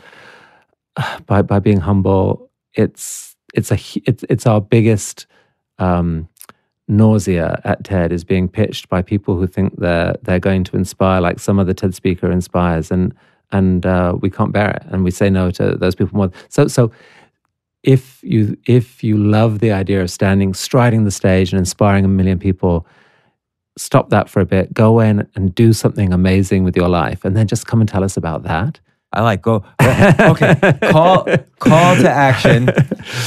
[SIGHS] by by being humble. It's it's a it's it's our biggest um, nausea at TED is being pitched by people who think they're they're going to inspire like some other TED speaker inspires, and and uh, we can't bear it, and we say no to those people more. So so if you if you love the idea of standing striding the stage and inspiring a million people stop that for a bit go in and do something amazing with your life and then just come and tell us about that I like go. okay, call call to action.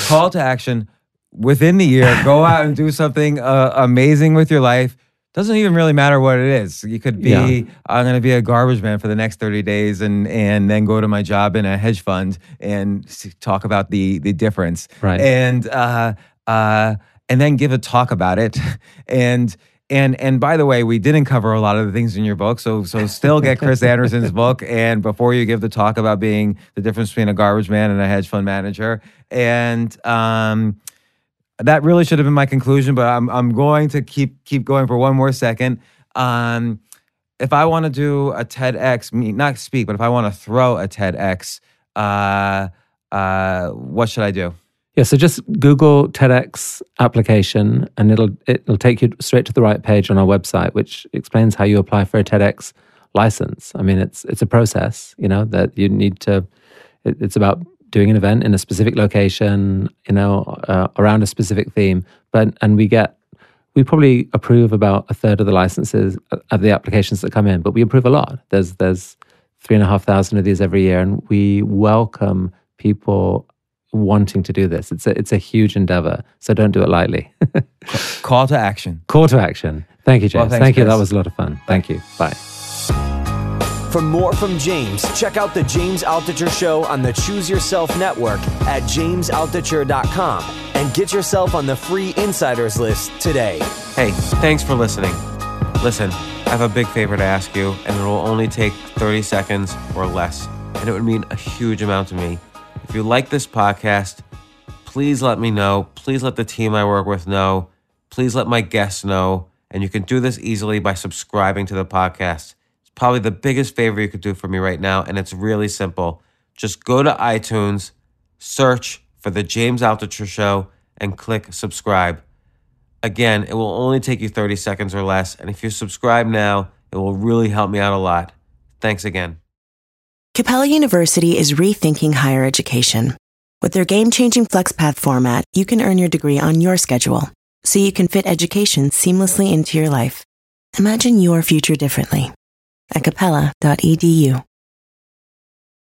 Call to action within the year. Go out and do something uh, amazing with your life. Doesn't even really matter what it is. You could be. Yeah. I'm going to be a garbage man for the next 30 days, and and then go to my job in a hedge fund and talk about the the difference. Right. And uh, uh, and then give a talk about it. [LAUGHS] And and and by the way, we didn't cover a lot of the things in your book, so so still get Chris [LAUGHS] Anderson's book. And before you give the talk about being the difference between a garbage man and a hedge fund manager, and um, that really should have been my conclusion, but I'm I'm going to keep keep going for one more second. Um, if I want to do a TEDx, not speak, but if I want to throw a TEDx, uh, uh, what should I do? yeah so just google tedx application and it'll it'll take you straight to the right page on our website which explains how you apply for a tedx license i mean it's it's a process you know that you need to it, it's about doing an event in a specific location you know uh, around a specific theme but and we get we probably approve about a third of the licenses uh, of the applications that come in, but we approve a lot. There's there's three and a half thousand of these every year, and we welcome people wanting to do this. It's a it's a huge endeavor, so don't do it lightly. [LAUGHS] Call to action. Call to action. Thank you, James. Well, thanks, Thank you. That was a lot of fun. Thank you. Bye. For more from James, check out the James Altucher Show on the Choose Yourself Network at jamesaltucher.com and get yourself on the free insiders list today. Hey, thanks for listening. Listen, I have a big favor to ask you, and it will only take 30 seconds or less. And it would mean a huge amount to me. If you like this podcast, please let me know. Please let the team I work with know. Please let my guests know. And you can do this easily by subscribing to the podcast. Probably the biggest favor you could do for me right now, and it's really simple. Just go to iTunes, search for The James Altucher Show, and click subscribe. Again, it will only take you 30 seconds or less. And if you subscribe now, it will really help me out a lot. Thanks again. Capella University is rethinking higher education. With their game changing FlexPath format, you can earn your degree on your schedule, so you can fit education seamlessly into your life. Imagine your future differently at capella.edu.